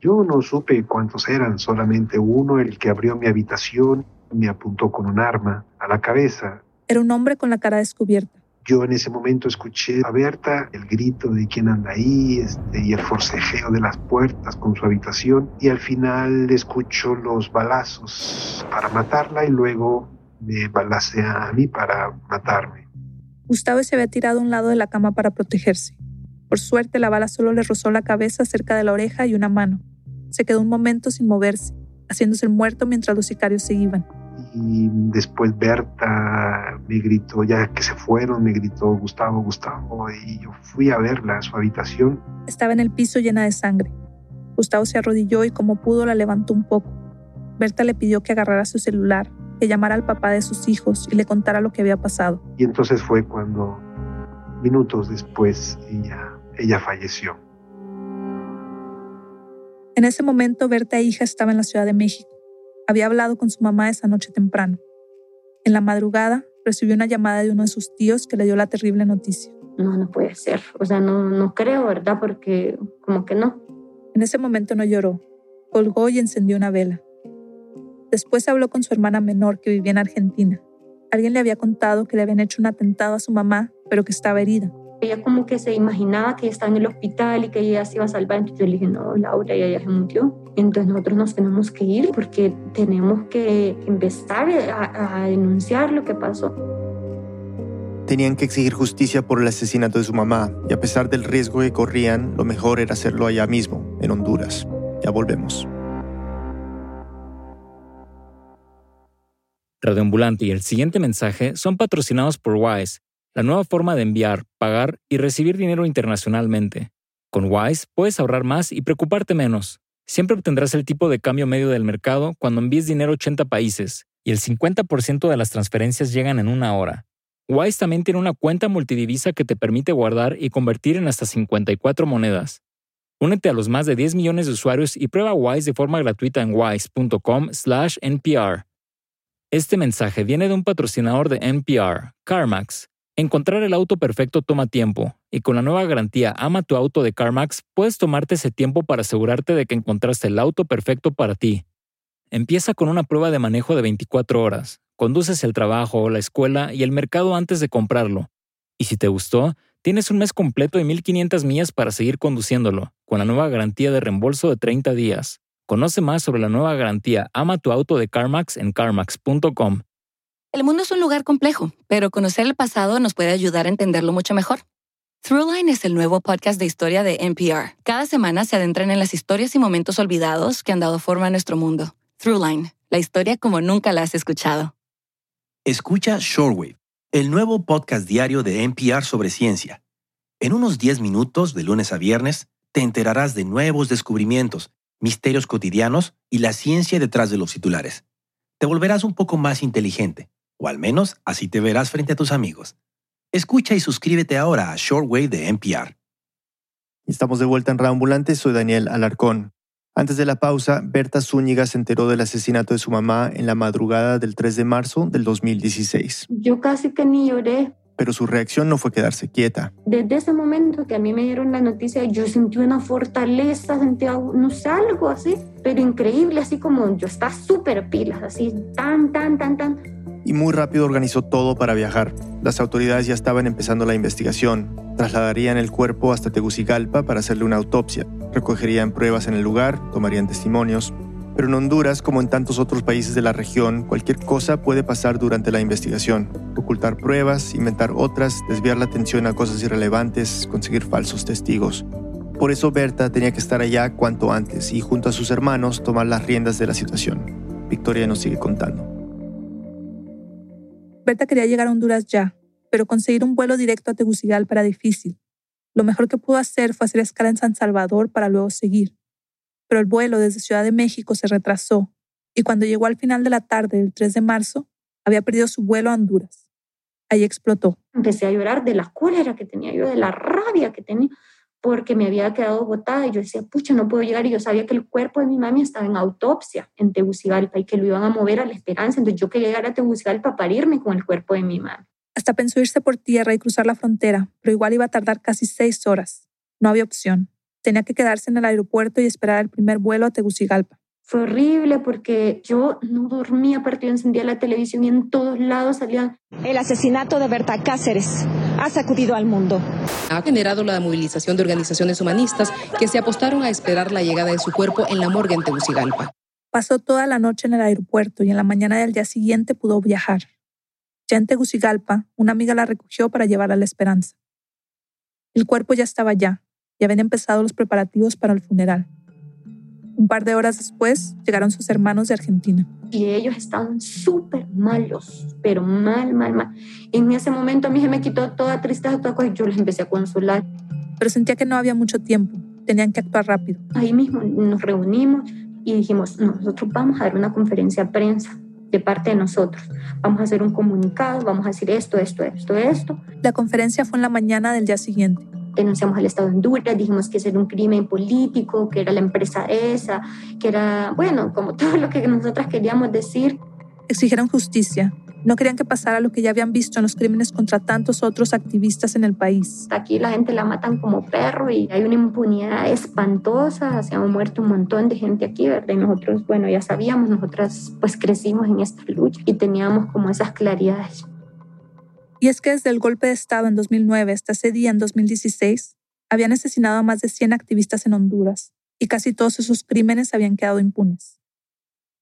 Yo no supe cuántos eran, solamente uno, el que abrió mi habitación, me apuntó con un arma a la cabeza. Era un hombre con la cara descubierta. Yo en ese momento escuché a Berta el grito de quién anda ahí este, y el forcejeo de las puertas con su habitación y al final escucho los balazos para matarla y luego me balacea a mí para matarme. Gustavo se había tirado a un lado de la cama para protegerse. Por suerte la bala solo le rozó la cabeza cerca de la oreja y una mano. Se quedó un momento sin moverse, haciéndose el muerto mientras los sicarios se iban y después Berta me gritó, ya que se fueron, me gritó Gustavo, Gustavo, y yo fui a verla a su habitación. Estaba en el piso llena de sangre. Gustavo se arrodilló y como pudo la levantó un poco. Berta le pidió que agarrara su celular, que llamara al papá de sus hijos y le contara lo que había pasado. Y entonces fue cuando, minutos después, ella, ella falleció. En ese momento, Berta e hija estaba en la Ciudad de México. Había hablado con su mamá esa noche temprano. En la madrugada recibió una llamada de uno de sus tíos que le dio la terrible noticia. No, no puede ser. O sea, no, no creo, ¿verdad? Porque como que no. En ese momento no lloró. Colgó y encendió una vela. Después habló con su hermana menor que vivía en Argentina. Alguien le había contado que le habían hecho un atentado a su mamá, pero que estaba herida. Ella como que se imaginaba que estaba en el hospital y que ella se iba a salvar. Entonces yo le dije, no, Laura, ella ya se murió. Entonces nosotros nos tenemos que ir porque tenemos que empezar a, a denunciar lo que pasó. Tenían que exigir justicia por el asesinato de su mamá y a pesar del riesgo que corrían, lo mejor era hacerlo allá mismo, en Honduras. Ya volvemos. Radioambulante y el siguiente mensaje son patrocinados por Wise la nueva forma de enviar, pagar y recibir dinero internacionalmente. Con Wise puedes ahorrar más y preocuparte menos. Siempre obtendrás el tipo de cambio medio del mercado cuando envíes dinero a 80 países y el 50% de las transferencias llegan en una hora. Wise también tiene una cuenta multidivisa que te permite guardar y convertir en hasta 54 monedas. Únete a los más de 10 millones de usuarios y prueba Wise de forma gratuita en wise.com/npr. Este mensaje viene de un patrocinador de NPR, CarMax. Encontrar el auto perfecto toma tiempo, y con la nueva garantía Ama tu auto de CarMax puedes tomarte ese tiempo para asegurarte de que encontraste el auto perfecto para ti. Empieza con una prueba de manejo de 24 horas. Conduces el trabajo, la escuela y el mercado antes de comprarlo. Y si te gustó, tienes un mes completo de 1500 millas para seguir conduciéndolo, con la nueva garantía de reembolso de 30 días. Conoce más sobre la nueva garantía Ama tu auto de CarMax en carmax.com. El mundo es un lugar complejo, pero conocer el pasado nos puede ayudar a entenderlo mucho mejor. Throughline es el nuevo podcast de historia de NPR. Cada semana se adentran en las historias y momentos olvidados que han dado forma a nuestro mundo. Throughline, la historia como nunca la has escuchado. Escucha Shortwave, el nuevo podcast diario de NPR sobre ciencia. En unos 10 minutos, de lunes a viernes, te enterarás de nuevos descubrimientos, misterios cotidianos y la ciencia detrás de los titulares. Te volverás un poco más inteligente o al menos así te verás frente a tus amigos. Escucha y suscríbete ahora a Shortwave de NPR. Estamos de vuelta en Reambulante, soy Daniel Alarcón. Antes de la pausa, Berta Zúñiga se enteró del asesinato de su mamá en la madrugada del 3 de marzo del 2016. Yo casi que ni lloré, pero su reacción no fue quedarse quieta. Desde ese momento que a mí me dieron la noticia, yo sentí una fortaleza, sentí no sé, algo así, pero increíble, así como yo estaba súper pilas, así, tan, tan, tan, tan. Y muy rápido organizó todo para viajar. Las autoridades ya estaban empezando la investigación. Trasladarían el cuerpo hasta Tegucigalpa para hacerle una autopsia. Recogerían pruebas en el lugar, tomarían testimonios. Pero en Honduras, como en tantos otros países de la región, cualquier cosa puede pasar durante la investigación. Ocultar pruebas, inventar otras, desviar la atención a cosas irrelevantes, conseguir falsos testigos. Por eso Berta tenía que estar allá cuanto antes y junto a sus hermanos tomar las riendas de la situación. Victoria nos sigue contando. Berta quería llegar a Honduras ya, pero conseguir un vuelo directo a Tegucigalpa era difícil. Lo mejor que pudo hacer fue hacer escala en San Salvador para luego seguir pero el vuelo desde Ciudad de México se retrasó y cuando llegó al final de la tarde del 3 de marzo, había perdido su vuelo a Honduras. Ahí explotó. Empecé a llorar de la cólera que tenía yo, de la rabia que tenía, porque me había quedado botada y yo decía, pucha, no puedo llegar. Y yo sabía que el cuerpo de mi mami estaba en autopsia en Tegucigalpa y que lo iban a mover a la esperanza. Entonces yo quería llegar a Tegucigalpa para parirme con el cuerpo de mi mami. Hasta pensó irse por tierra y cruzar la frontera, pero igual iba a tardar casi seis horas. No había opción tenía que quedarse en el aeropuerto y esperar el primer vuelo a Tegucigalpa. Fue horrible porque yo no dormía, aparte yo encendía la televisión y en todos lados salían. El asesinato de Berta Cáceres ha sacudido al mundo. Ha generado la movilización de organizaciones humanistas que se apostaron a esperar la llegada de su cuerpo en la morgue en Tegucigalpa. Pasó toda la noche en el aeropuerto y en la mañana del día siguiente pudo viajar. Ya en Tegucigalpa, una amiga la recogió para llevarla a la esperanza. El cuerpo ya estaba allá, y habían empezado los preparativos para el funeral. Un par de horas después llegaron sus hermanos de Argentina. Y ellos estaban súper malos, pero mal, mal, mal. En ese momento a mí se me quitó toda tristeza, toda cosa, y yo les empecé a consolar. Pero sentía que no había mucho tiempo, tenían que actuar rápido. Ahí mismo nos reunimos y dijimos, nosotros vamos a dar una conferencia de prensa de parte de nosotros. Vamos a hacer un comunicado, vamos a decir esto, esto, esto, esto. La conferencia fue en la mañana del día siguiente denunciamos al Estado de Honduras, dijimos que era un crimen político, que era la empresa esa, que era, bueno, como (laughs) todo lo que nosotras queríamos decir. Exigieron justicia. No querían que pasara lo que ya habían visto en los crímenes contra tantos otros activistas en el país. Aquí la gente la matan como perro y hay una impunidad espantosa. Se han muerto un montón de gente aquí, ¿verdad? Y nosotros, bueno, ya sabíamos, nosotras pues crecimos en esta lucha y teníamos como esas claridades. Y es que desde el golpe de Estado en 2009 hasta ese día en 2016, habían asesinado a más de 100 activistas en Honduras y casi todos esos crímenes habían quedado impunes.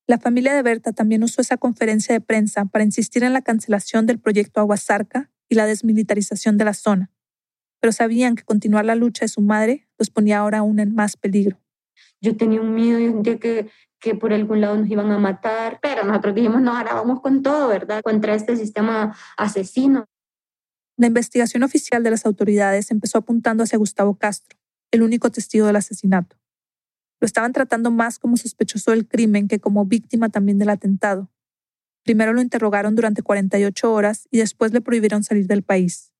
La familia de Berta también usó esa conferencia de prensa para insistir en la cancelación del proyecto Aguasarca y la desmilitarización de la zona, pero sabían que continuar la lucha de su madre los ponía ahora aún en más peligro. Yo tenía un miedo de que, que por algún lado nos iban a matar, pero nosotros dijimos, no, ahora vamos con todo, ¿verdad? Contra este sistema asesino. La investigación oficial de las autoridades empezó apuntando hacia Gustavo Castro, el único testigo del asesinato. Lo estaban tratando más como sospechoso del crimen que como víctima también del atentado. Primero lo interrogaron durante 48 horas y después le prohibieron salir del país.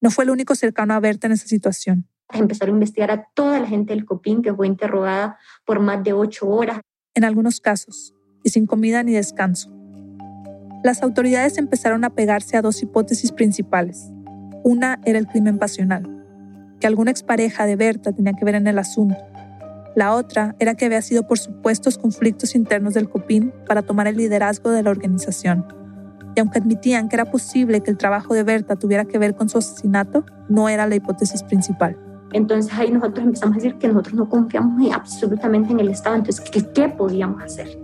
No fue el único cercano a Berta en esa situación. Empezaron a investigar a toda la gente del Copín que fue interrogada por más de ocho horas. En algunos casos, y sin comida ni descanso las autoridades empezaron a pegarse a dos hipótesis principales. Una era el crimen pasional, que alguna expareja de Berta tenía que ver en el asunto. La otra era que había sido por supuestos conflictos internos del COPIN para tomar el liderazgo de la organización. Y aunque admitían que era posible que el trabajo de Berta tuviera que ver con su asesinato, no era la hipótesis principal. Entonces ahí nosotros empezamos a decir que nosotros no confiamos absolutamente en el Estado, entonces ¿qué, qué podíamos hacer?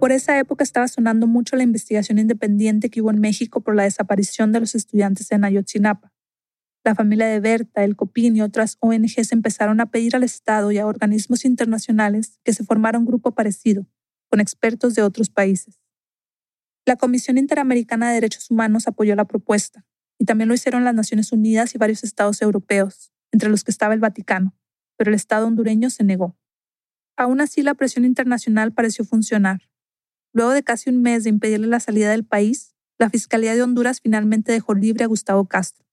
Por esa época estaba sonando mucho la investigación independiente que hubo en México por la desaparición de los estudiantes en Ayotzinapa. La familia de Berta, el COPIN y otras ONGs empezaron a pedir al Estado y a organismos internacionales que se formara un grupo parecido, con expertos de otros países. La Comisión Interamericana de Derechos Humanos apoyó la propuesta, y también lo hicieron las Naciones Unidas y varios estados europeos, entre los que estaba el Vaticano, pero el Estado hondureño se negó. Aún así, la presión internacional pareció funcionar. Luego de casi un mes de impedirle la salida del país, la Fiscalía de Honduras finalmente dejó libre a Gustavo Castro.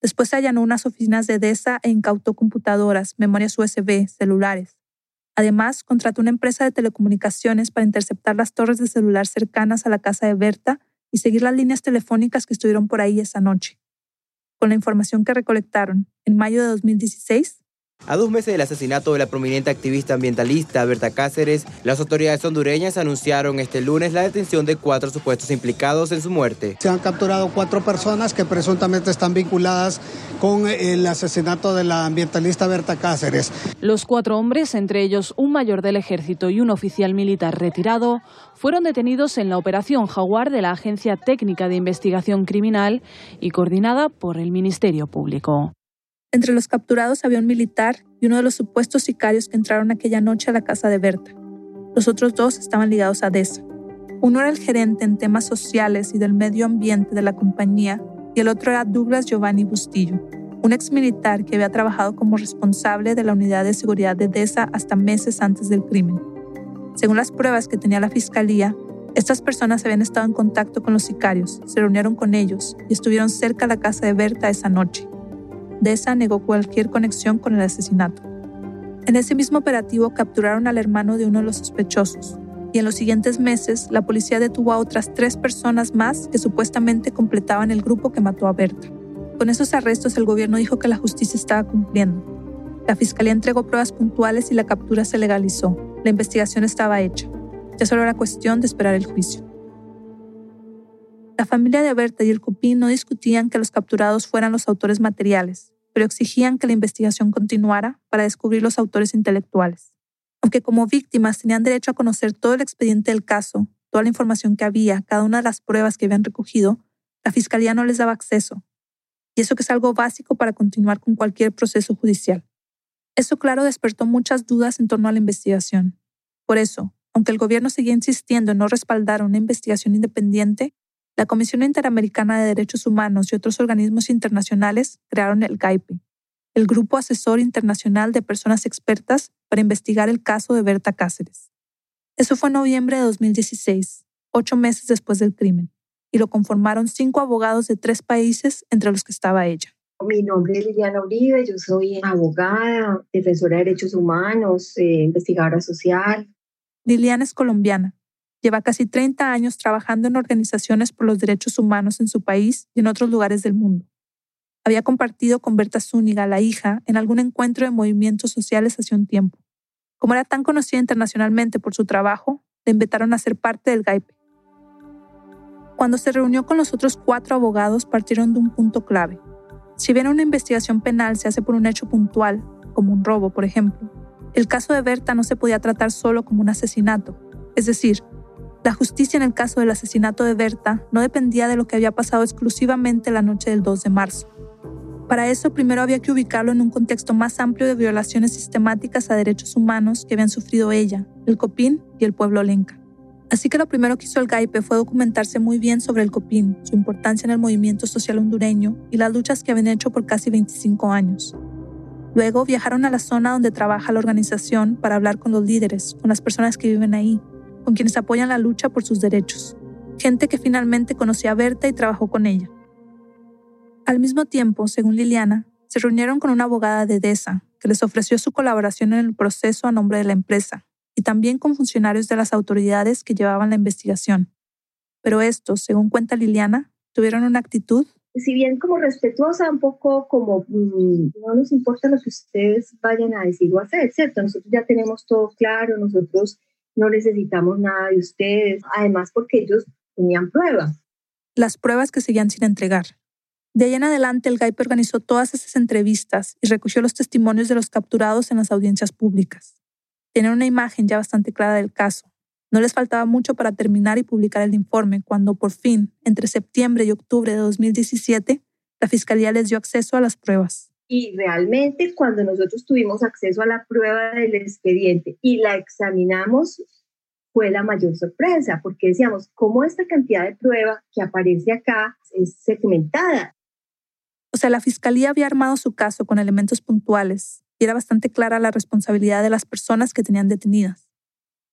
Después se allanó unas oficinas de DESA e incautó computadoras, memorias USB, celulares. Además, contrató una empresa de telecomunicaciones para interceptar las torres de celular cercanas a la casa de Berta y seguir las líneas telefónicas que estuvieron por ahí esa noche. Con la información que recolectaron, en mayo de 2016, a dos meses del asesinato de la prominente activista ambientalista Berta Cáceres, las autoridades hondureñas anunciaron este lunes la detención de cuatro supuestos implicados en su muerte. Se han capturado cuatro personas que presuntamente están vinculadas con el asesinato de la ambientalista Berta Cáceres. Los cuatro hombres, entre ellos un mayor del ejército y un oficial militar retirado, fueron detenidos en la operación Jaguar de la Agencia Técnica de Investigación Criminal y coordinada por el Ministerio Público. Entre los capturados había un militar y uno de los supuestos sicarios que entraron aquella noche a la casa de Berta. Los otros dos estaban ligados a DESA. Uno era el gerente en temas sociales y del medio ambiente de la compañía y el otro era Douglas Giovanni Bustillo, un ex militar que había trabajado como responsable de la unidad de seguridad de DESA hasta meses antes del crimen. Según las pruebas que tenía la fiscalía, estas personas habían estado en contacto con los sicarios, se reunieron con ellos y estuvieron cerca de la casa de Berta esa noche. Deza negó cualquier conexión con el asesinato. En ese mismo operativo capturaron al hermano de uno de los sospechosos, y en los siguientes meses la policía detuvo a otras tres personas más que supuestamente completaban el grupo que mató a Berta. Con esos arrestos el gobierno dijo que la justicia estaba cumpliendo. La fiscalía entregó pruebas puntuales y la captura se legalizó. La investigación estaba hecha. Ya solo era cuestión de esperar el juicio. La familia de Berta y el Cupín no discutían que los capturados fueran los autores materiales, pero exigían que la investigación continuara para descubrir los autores intelectuales. Aunque como víctimas tenían derecho a conocer todo el expediente del caso, toda la información que había, cada una de las pruebas que habían recogido, la fiscalía no les daba acceso. Y eso que es algo básico para continuar con cualquier proceso judicial. Eso claro despertó muchas dudas en torno a la investigación. Por eso, aunque el gobierno seguía insistiendo en no respaldar una investigación independiente, la Comisión Interamericana de Derechos Humanos y otros organismos internacionales crearon el GAIPE, el Grupo Asesor Internacional de Personas Expertas para investigar el caso de Berta Cáceres. Eso fue en noviembre de 2016, ocho meses después del crimen, y lo conformaron cinco abogados de tres países, entre los que estaba ella. Mi nombre es Liliana Uribe, yo soy abogada, defensora de derechos humanos, eh, investigadora social. Liliana es colombiana, Lleva casi 30 años trabajando en organizaciones por los derechos humanos en su país y en otros lugares del mundo. Había compartido con Berta Zúñiga, la hija, en algún encuentro de movimientos sociales hace un tiempo. Como era tan conocida internacionalmente por su trabajo, le invitaron a ser parte del GAIPE. Cuando se reunió con los otros cuatro abogados, partieron de un punto clave. Si bien una investigación penal se hace por un hecho puntual, como un robo, por ejemplo, el caso de Berta no se podía tratar solo como un asesinato, es decir, la justicia en el caso del asesinato de Berta no dependía de lo que había pasado exclusivamente la noche del 2 de marzo. Para eso primero había que ubicarlo en un contexto más amplio de violaciones sistemáticas a derechos humanos que habían sufrido ella, el Copín y el pueblo lenca. Así que lo primero que hizo el GAIPE fue documentarse muy bien sobre el Copín, su importancia en el movimiento social hondureño y las luchas que habían hecho por casi 25 años. Luego viajaron a la zona donde trabaja la organización para hablar con los líderes, con las personas que viven ahí, con quienes apoyan la lucha por sus derechos, gente que finalmente conoció a Berta y trabajó con ella. Al mismo tiempo, según Liliana, se reunieron con una abogada de DESA que les ofreció su colaboración en el proceso a nombre de la empresa y también con funcionarios de las autoridades que llevaban la investigación. Pero estos, según cuenta Liliana, tuvieron una actitud si bien como respetuosa, un poco como mm, no nos importa lo que ustedes vayan a decir o hacer, ¿cierto? Nosotros ya tenemos todo claro, nosotros no necesitamos nada de ustedes, además porque ellos tenían pruebas. Las pruebas que seguían sin entregar. De ahí en adelante, el GAIP organizó todas esas entrevistas y recogió los testimonios de los capturados en las audiencias públicas. Tienen una imagen ya bastante clara del caso. No les faltaba mucho para terminar y publicar el informe cuando, por fin, entre septiembre y octubre de 2017, la Fiscalía les dio acceso a las pruebas. Y realmente cuando nosotros tuvimos acceso a la prueba del expediente y la examinamos, fue la mayor sorpresa, porque decíamos, ¿cómo esta cantidad de prueba que aparece acá es segmentada? O sea, la fiscalía había armado su caso con elementos puntuales y era bastante clara la responsabilidad de las personas que tenían detenidas.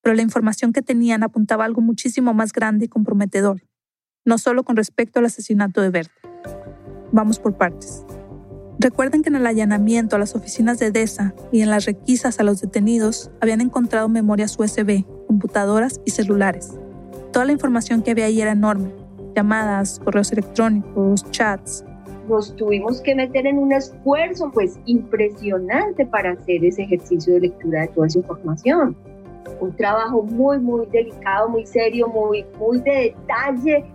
Pero la información que tenían apuntaba a algo muchísimo más grande y comprometedor, no solo con respecto al asesinato de Berta. Vamos por partes. Recuerden que en el allanamiento a las oficinas de DESA y en las requisas a los detenidos habían encontrado memorias USB, computadoras y celulares. Toda la información que había ahí era enorme. llamadas, correos electrónicos, chats. Nos tuvimos que meter en un esfuerzo pues impresionante para hacer ese ejercicio de lectura de toda esa información. Un trabajo muy, muy delicado, muy serio, muy, muy de detalle.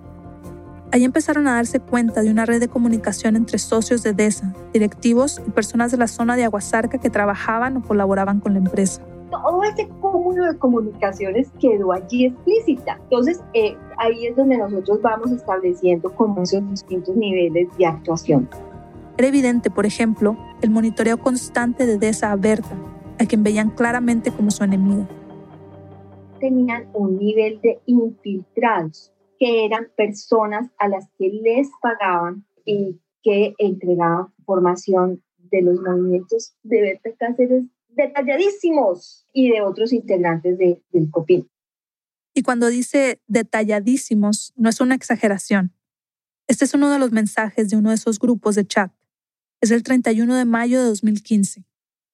Ahí empezaron a darse cuenta de una red de comunicación entre socios de DESA, directivos y personas de la zona de Aguasarca que trabajaban o colaboraban con la empresa todo ese cúmulo de comunicaciones quedó allí explícita. Entonces, eh, ahí es donde nosotros vamos estableciendo como esos distintos niveles de actuación. Era evidente, por ejemplo, el monitoreo constante de Desa a Berta, a quien veían claramente como su enemiga. Tenían un nivel de infiltrados, que eran personas a las que les pagaban y que entregaban formación de los movimientos de Berta Cáceres detalladísimos y de otros integrantes del COPIN. Y cuando dice detalladísimos, no es una exageración. Este es uno de los mensajes de uno de esos grupos de chat. Es el 31 de mayo de 2015.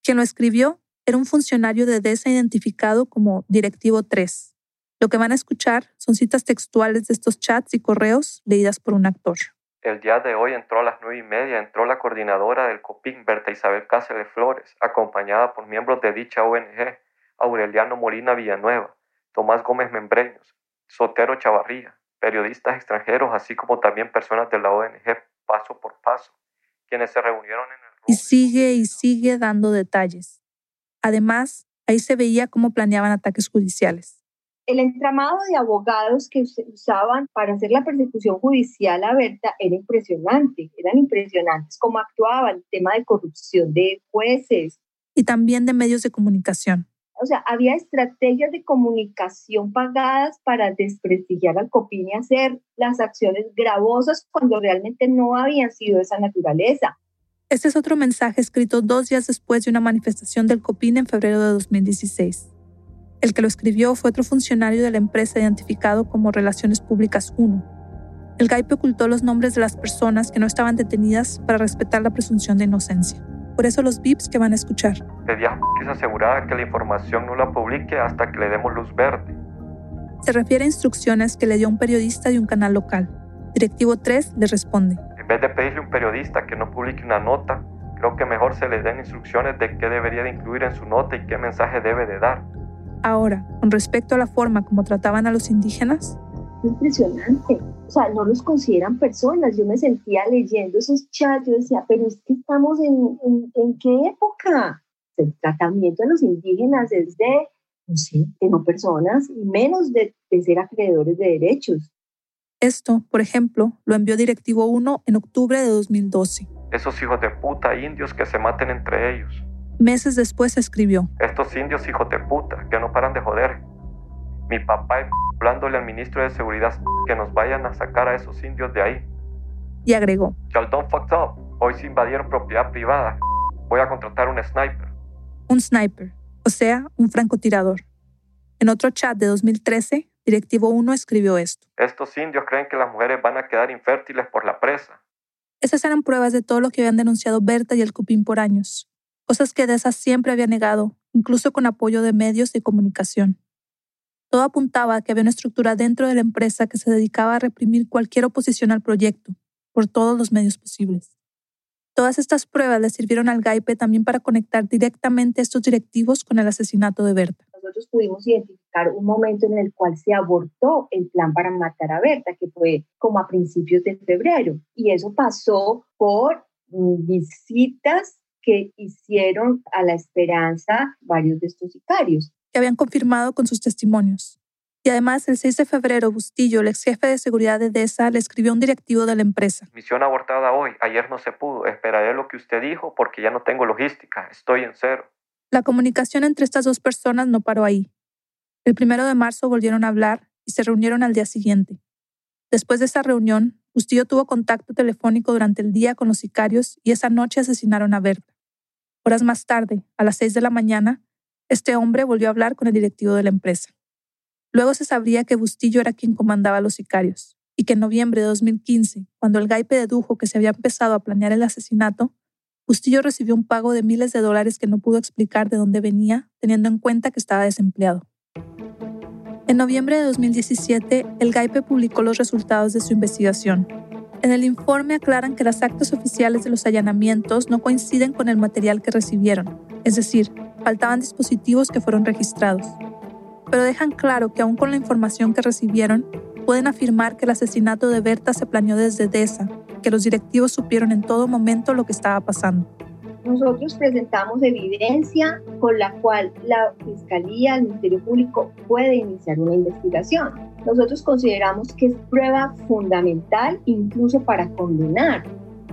Quien lo escribió era un funcionario de DESA identificado como Directivo 3. Lo que van a escuchar son citas textuales de estos chats y correos leídas por un actor. El día de hoy entró a las nueve y media, entró la coordinadora del COPIC, Berta Isabel Cáceres Flores, acompañada por miembros de dicha ONG, Aureliano Molina Villanueva, Tomás Gómez Membreños, Sotero Chavarría, periodistas extranjeros, así como también personas de la ONG Paso por Paso, quienes se reunieron en el... Y sigue y sigue dando detalles. Además, ahí se veía cómo planeaban ataques judiciales. El entramado de abogados que se usaban para hacer la persecución judicial a Berta era impresionante, eran impresionantes cómo actuaban, el tema de corrupción de jueces. Y también de medios de comunicación. O sea, había estrategias de comunicación pagadas para desprestigiar al COPIN y hacer las acciones gravosas cuando realmente no habían sido de esa naturaleza. Este es otro mensaje escrito dos días después de una manifestación del COPIN en febrero de 2016. El que lo escribió fue otro funcionario de la empresa identificado como Relaciones Públicas 1. El GAIPE ocultó los nombres de las personas que no estaban detenidas para respetar la presunción de inocencia. Por eso los VIPs que van a escuchar. Pedía que se asegurara que la información no la publique hasta que le demos luz verde. Se refiere a instrucciones que le dio un periodista de un canal local. Directivo 3 le responde. En vez de pedirle a un periodista que no publique una nota, creo que mejor se le den instrucciones de qué debería de incluir en su nota y qué mensaje debe de dar. Ahora, con respecto a la forma como trataban a los indígenas. Impresionante. O sea, no los consideran personas. Yo me sentía leyendo esos chats, yo decía, pero es que estamos en, en, qué época? El tratamiento de los indígenas es de, no sé, de no personas y menos de, de ser acreedores de derechos. Esto, por ejemplo, lo envió Directivo 1 en octubre de 2012. Esos hijos de puta indios que se maten entre ellos. Meses después escribió. Estos indios hijos de puta que no paran de joder. Mi papá hablándole al ministro de Seguridad que nos vayan a sacar a esos indios de ahí. Y agregó. Chaldón fucked up. Hoy se invadieron propiedad privada. Voy a contratar un sniper. Un sniper, o sea, un francotirador. En otro chat de 2013, Directivo 1 escribió esto. Estos indios creen que las mujeres van a quedar infértiles por la presa. Esas eran pruebas de todo lo que habían denunciado Berta y el Cupín por años cosas que Deza siempre había negado, incluso con apoyo de medios de comunicación. Todo apuntaba a que había una estructura dentro de la empresa que se dedicaba a reprimir cualquier oposición al proyecto, por todos los medios posibles. Todas estas pruebas le sirvieron al GAIPE también para conectar directamente a estos directivos con el asesinato de Berta. Nosotros pudimos identificar un momento en el cual se abortó el plan para matar a Berta, que fue como a principios de febrero. Y eso pasó por mm, visitas que hicieron a la esperanza varios de estos sicarios. Que habían confirmado con sus testimonios. Y además, el 6 de febrero, Bustillo, el ex jefe de seguridad de DESA, le escribió a un directivo de la empresa. Misión abortada hoy. Ayer no se pudo. Esperaré lo que usted dijo porque ya no tengo logística. Estoy en cero. La comunicación entre estas dos personas no paró ahí. El primero de marzo volvieron a hablar y se reunieron al día siguiente. Después de esa reunión, Bustillo tuvo contacto telefónico durante el día con los sicarios y esa noche asesinaron a Berta. Horas más tarde, a las seis de la mañana, este hombre volvió a hablar con el directivo de la empresa. Luego se sabría que Bustillo era quien comandaba los sicarios y que en noviembre de 2015, cuando el GAIPE dedujo que se había empezado a planear el asesinato, Bustillo recibió un pago de miles de dólares que no pudo explicar de dónde venía, teniendo en cuenta que estaba desempleado. En noviembre de 2017, el GAIPE publicó los resultados de su investigación. En el informe aclaran que las actas oficiales de los allanamientos no coinciden con el material que recibieron, es decir, faltaban dispositivos que fueron registrados. Pero dejan claro que aún con la información que recibieron, pueden afirmar que el asesinato de Berta se planeó desde DESA, que los directivos supieron en todo momento lo que estaba pasando. Nosotros presentamos evidencia con la cual la Fiscalía, el Ministerio Público puede iniciar una investigación. Nosotros consideramos que es prueba fundamental incluso para condenar.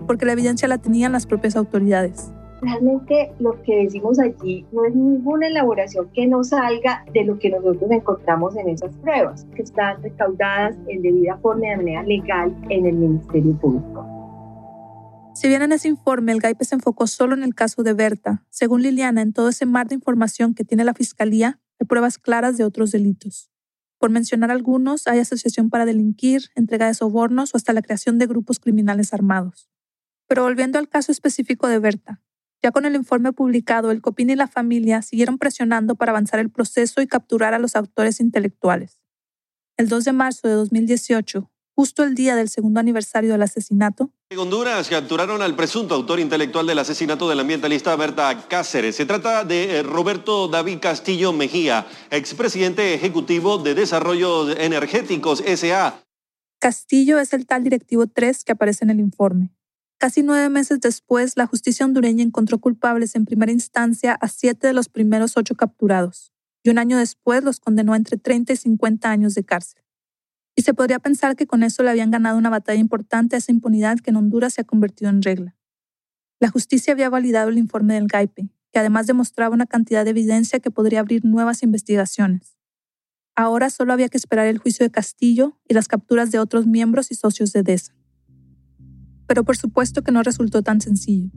Porque la evidencia la tenían las propias autoridades. Realmente lo que decimos allí no es ninguna elaboración que no salga de lo que nosotros encontramos en esas pruebas, que están recaudadas en debida forma de manera legal en el Ministerio Público. Si bien en ese informe el GAIPE se enfocó solo en el caso de Berta, según Liliana, en todo ese mar de información que tiene la Fiscalía, hay pruebas claras de otros delitos. Por mencionar algunos, hay asociación para delinquir, entrega de sobornos o hasta la creación de grupos criminales armados. Pero volviendo al caso específico de Berta, ya con el informe publicado, el COPIN y la familia siguieron presionando para avanzar el proceso y capturar a los autores intelectuales. El 2 de marzo de 2018, justo el día del segundo aniversario del asesinato. En Honduras capturaron al presunto autor intelectual del asesinato del ambientalista Berta Cáceres. Se trata de eh, Roberto David Castillo Mejía, expresidente ejecutivo de Desarrollo Energéticos SA. Castillo es el tal directivo 3 que aparece en el informe. Casi nueve meses después, la justicia hondureña encontró culpables en primera instancia a siete de los primeros ocho capturados, y un año después los condenó a entre 30 y 50 años de cárcel. Y se podría pensar que con eso le habían ganado una batalla importante a esa impunidad que en Honduras se ha convertido en regla. La justicia había validado el informe del GAIPE, que además demostraba una cantidad de evidencia que podría abrir nuevas investigaciones. Ahora solo había que esperar el juicio de Castillo y las capturas de otros miembros y socios de DESA. Pero por supuesto que no resultó tan sencillo.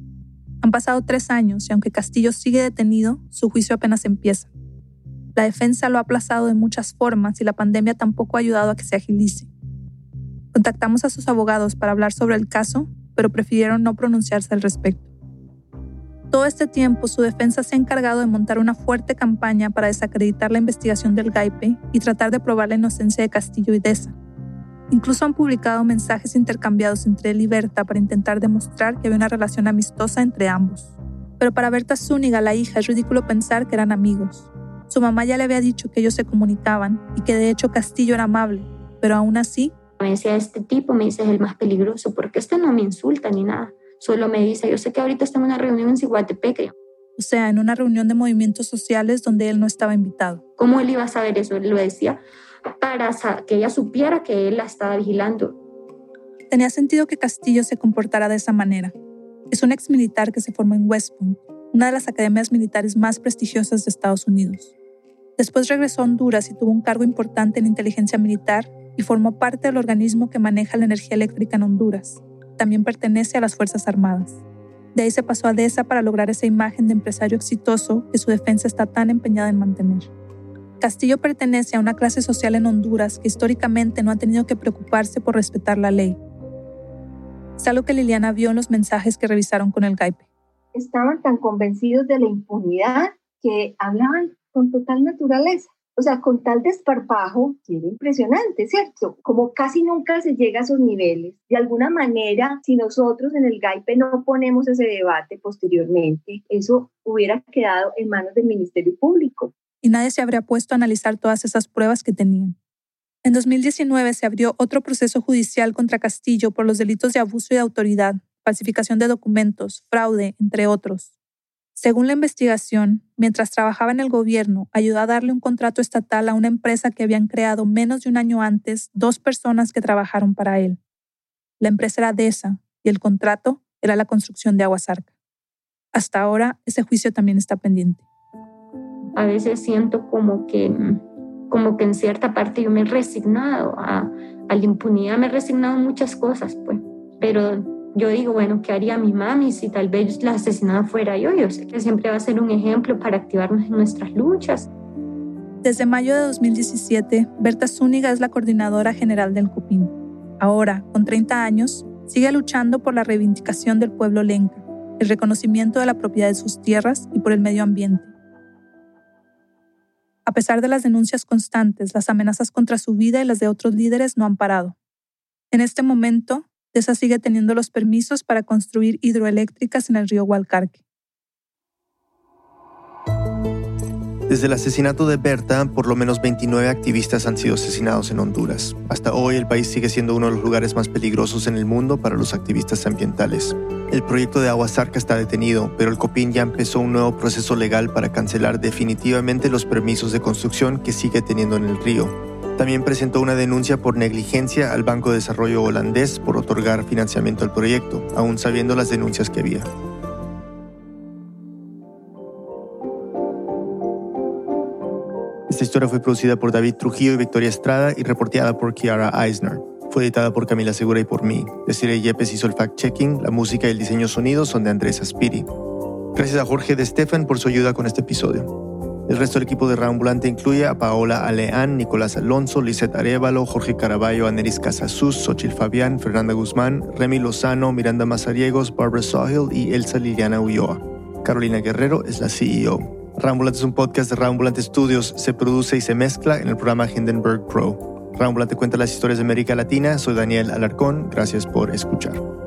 Han pasado tres años y aunque Castillo sigue detenido, su juicio apenas empieza. La defensa lo ha aplazado de muchas formas y la pandemia tampoco ha ayudado a que se agilice. Contactamos a sus abogados para hablar sobre el caso, pero prefirieron no pronunciarse al respecto. Todo este tiempo su defensa se ha encargado de montar una fuerte campaña para desacreditar la investigación del GAIPE y tratar de probar la inocencia de Castillo y Deza. Incluso han publicado mensajes intercambiados entre él y Berta para intentar demostrar que había una relación amistosa entre ambos. Pero para Berta Zúñiga, la hija, es ridículo pensar que eran amigos. Su mamá ya le había dicho que ellos se comunicaban y que de hecho Castillo era amable, pero aún así... Me decía, este tipo me dice es el más peligroso porque este no me insulta ni nada. Solo me dice, yo sé que ahorita está en una reunión en Ciguatepec. O sea, en una reunión de movimientos sociales donde él no estaba invitado. ¿Cómo él iba a saber eso? Él lo decía para que ella supiera que él la estaba vigilando. Tenía sentido que Castillo se comportara de esa manera. Es un ex militar que se formó en West Point, una de las academias militares más prestigiosas de Estados Unidos. Después regresó a Honduras y tuvo un cargo importante en inteligencia militar y formó parte del organismo que maneja la energía eléctrica en Honduras. También pertenece a las Fuerzas Armadas. De ahí se pasó a DESA para lograr esa imagen de empresario exitoso que su defensa está tan empeñada en mantener. Castillo pertenece a una clase social en Honduras que históricamente no ha tenido que preocuparse por respetar la ley. Es que Liliana vio en los mensajes que revisaron con el GAIPE. Estaban tan convencidos de la impunidad que hablaban con total naturaleza. O sea, con tal desparpajo, que era impresionante, ¿cierto? Como casi nunca se llega a esos niveles. De alguna manera, si nosotros en el GAIPE no ponemos ese debate posteriormente, eso hubiera quedado en manos del Ministerio Público. Y nadie se habría puesto a analizar todas esas pruebas que tenían. En 2019 se abrió otro proceso judicial contra Castillo por los delitos de abuso de autoridad, falsificación de documentos, fraude, entre otros. Según la investigación, mientras trabajaba en el gobierno, ayudó a darle un contrato estatal a una empresa que habían creado menos de un año antes dos personas que trabajaron para él. La empresa era DESA y el contrato era la construcción de Aguasarca. Hasta ahora, ese juicio también está pendiente. A veces siento como que, como que en cierta parte yo me he resignado a, a la impunidad, me he resignado a muchas cosas, pues, pero yo digo, bueno, ¿qué haría mi mami si tal vez la asesinada fuera yo? Yo sé que siempre va a ser un ejemplo para activarnos en nuestras luchas. Desde mayo de 2017, Berta Zúñiga es la coordinadora general del CUPIN. Ahora, con 30 años, sigue luchando por la reivindicación del pueblo lenca, el reconocimiento de la propiedad de sus tierras y por el medio ambiente. pesar de las denuncias constantes, las amenazas contra su vida y las de otros líderes no han parado. En este momento, TESA sigue teniendo los permisos para construir hidroeléctricas en el río Hualcarque. Desde el asesinato de Berta, por lo menos 29 activistas han sido asesinados en Honduras. Hasta hoy el país sigue siendo uno de los lugares más peligrosos en el mundo para los activistas ambientales. El proyecto de Agua Zarca está detenido, pero el COPIN ya empezó un nuevo proceso legal para cancelar definitivamente los permisos de construcción que sigue teniendo en el río. También presentó una denuncia por negligencia al Banco de Desarrollo holandés por otorgar financiamiento al proyecto, aún sabiendo las denuncias que había. Esta historia fue producida por David Trujillo y Victoria Estrada y reporteada por Kiara Eisner. Fue editada por Camila Segura y por mí. Desiree Yepes hizo el fact-checking, la música y el diseño sonido son de Andrés Aspiri. Gracias a Jorge de Stefan por su ayuda con este episodio. El resto del equipo de Rambulante incluye a Paola Aleán, Nicolás Alonso, Lisette Arevalo, Jorge Caraballo, Aneris Casasus, Xochil Fabián, Fernanda Guzmán, Remy Lozano, Miranda Mazariegos, Barbara Sahil y Elsa Liliana Ulloa. Carolina Guerrero es la CEO. Rambulante es un podcast de Rambulante Studios. Se produce y se mezcla en el programa Hindenburg Pro. Rambulante cuenta las historias de América Latina. Soy Daniel Alarcón. Gracias por escuchar.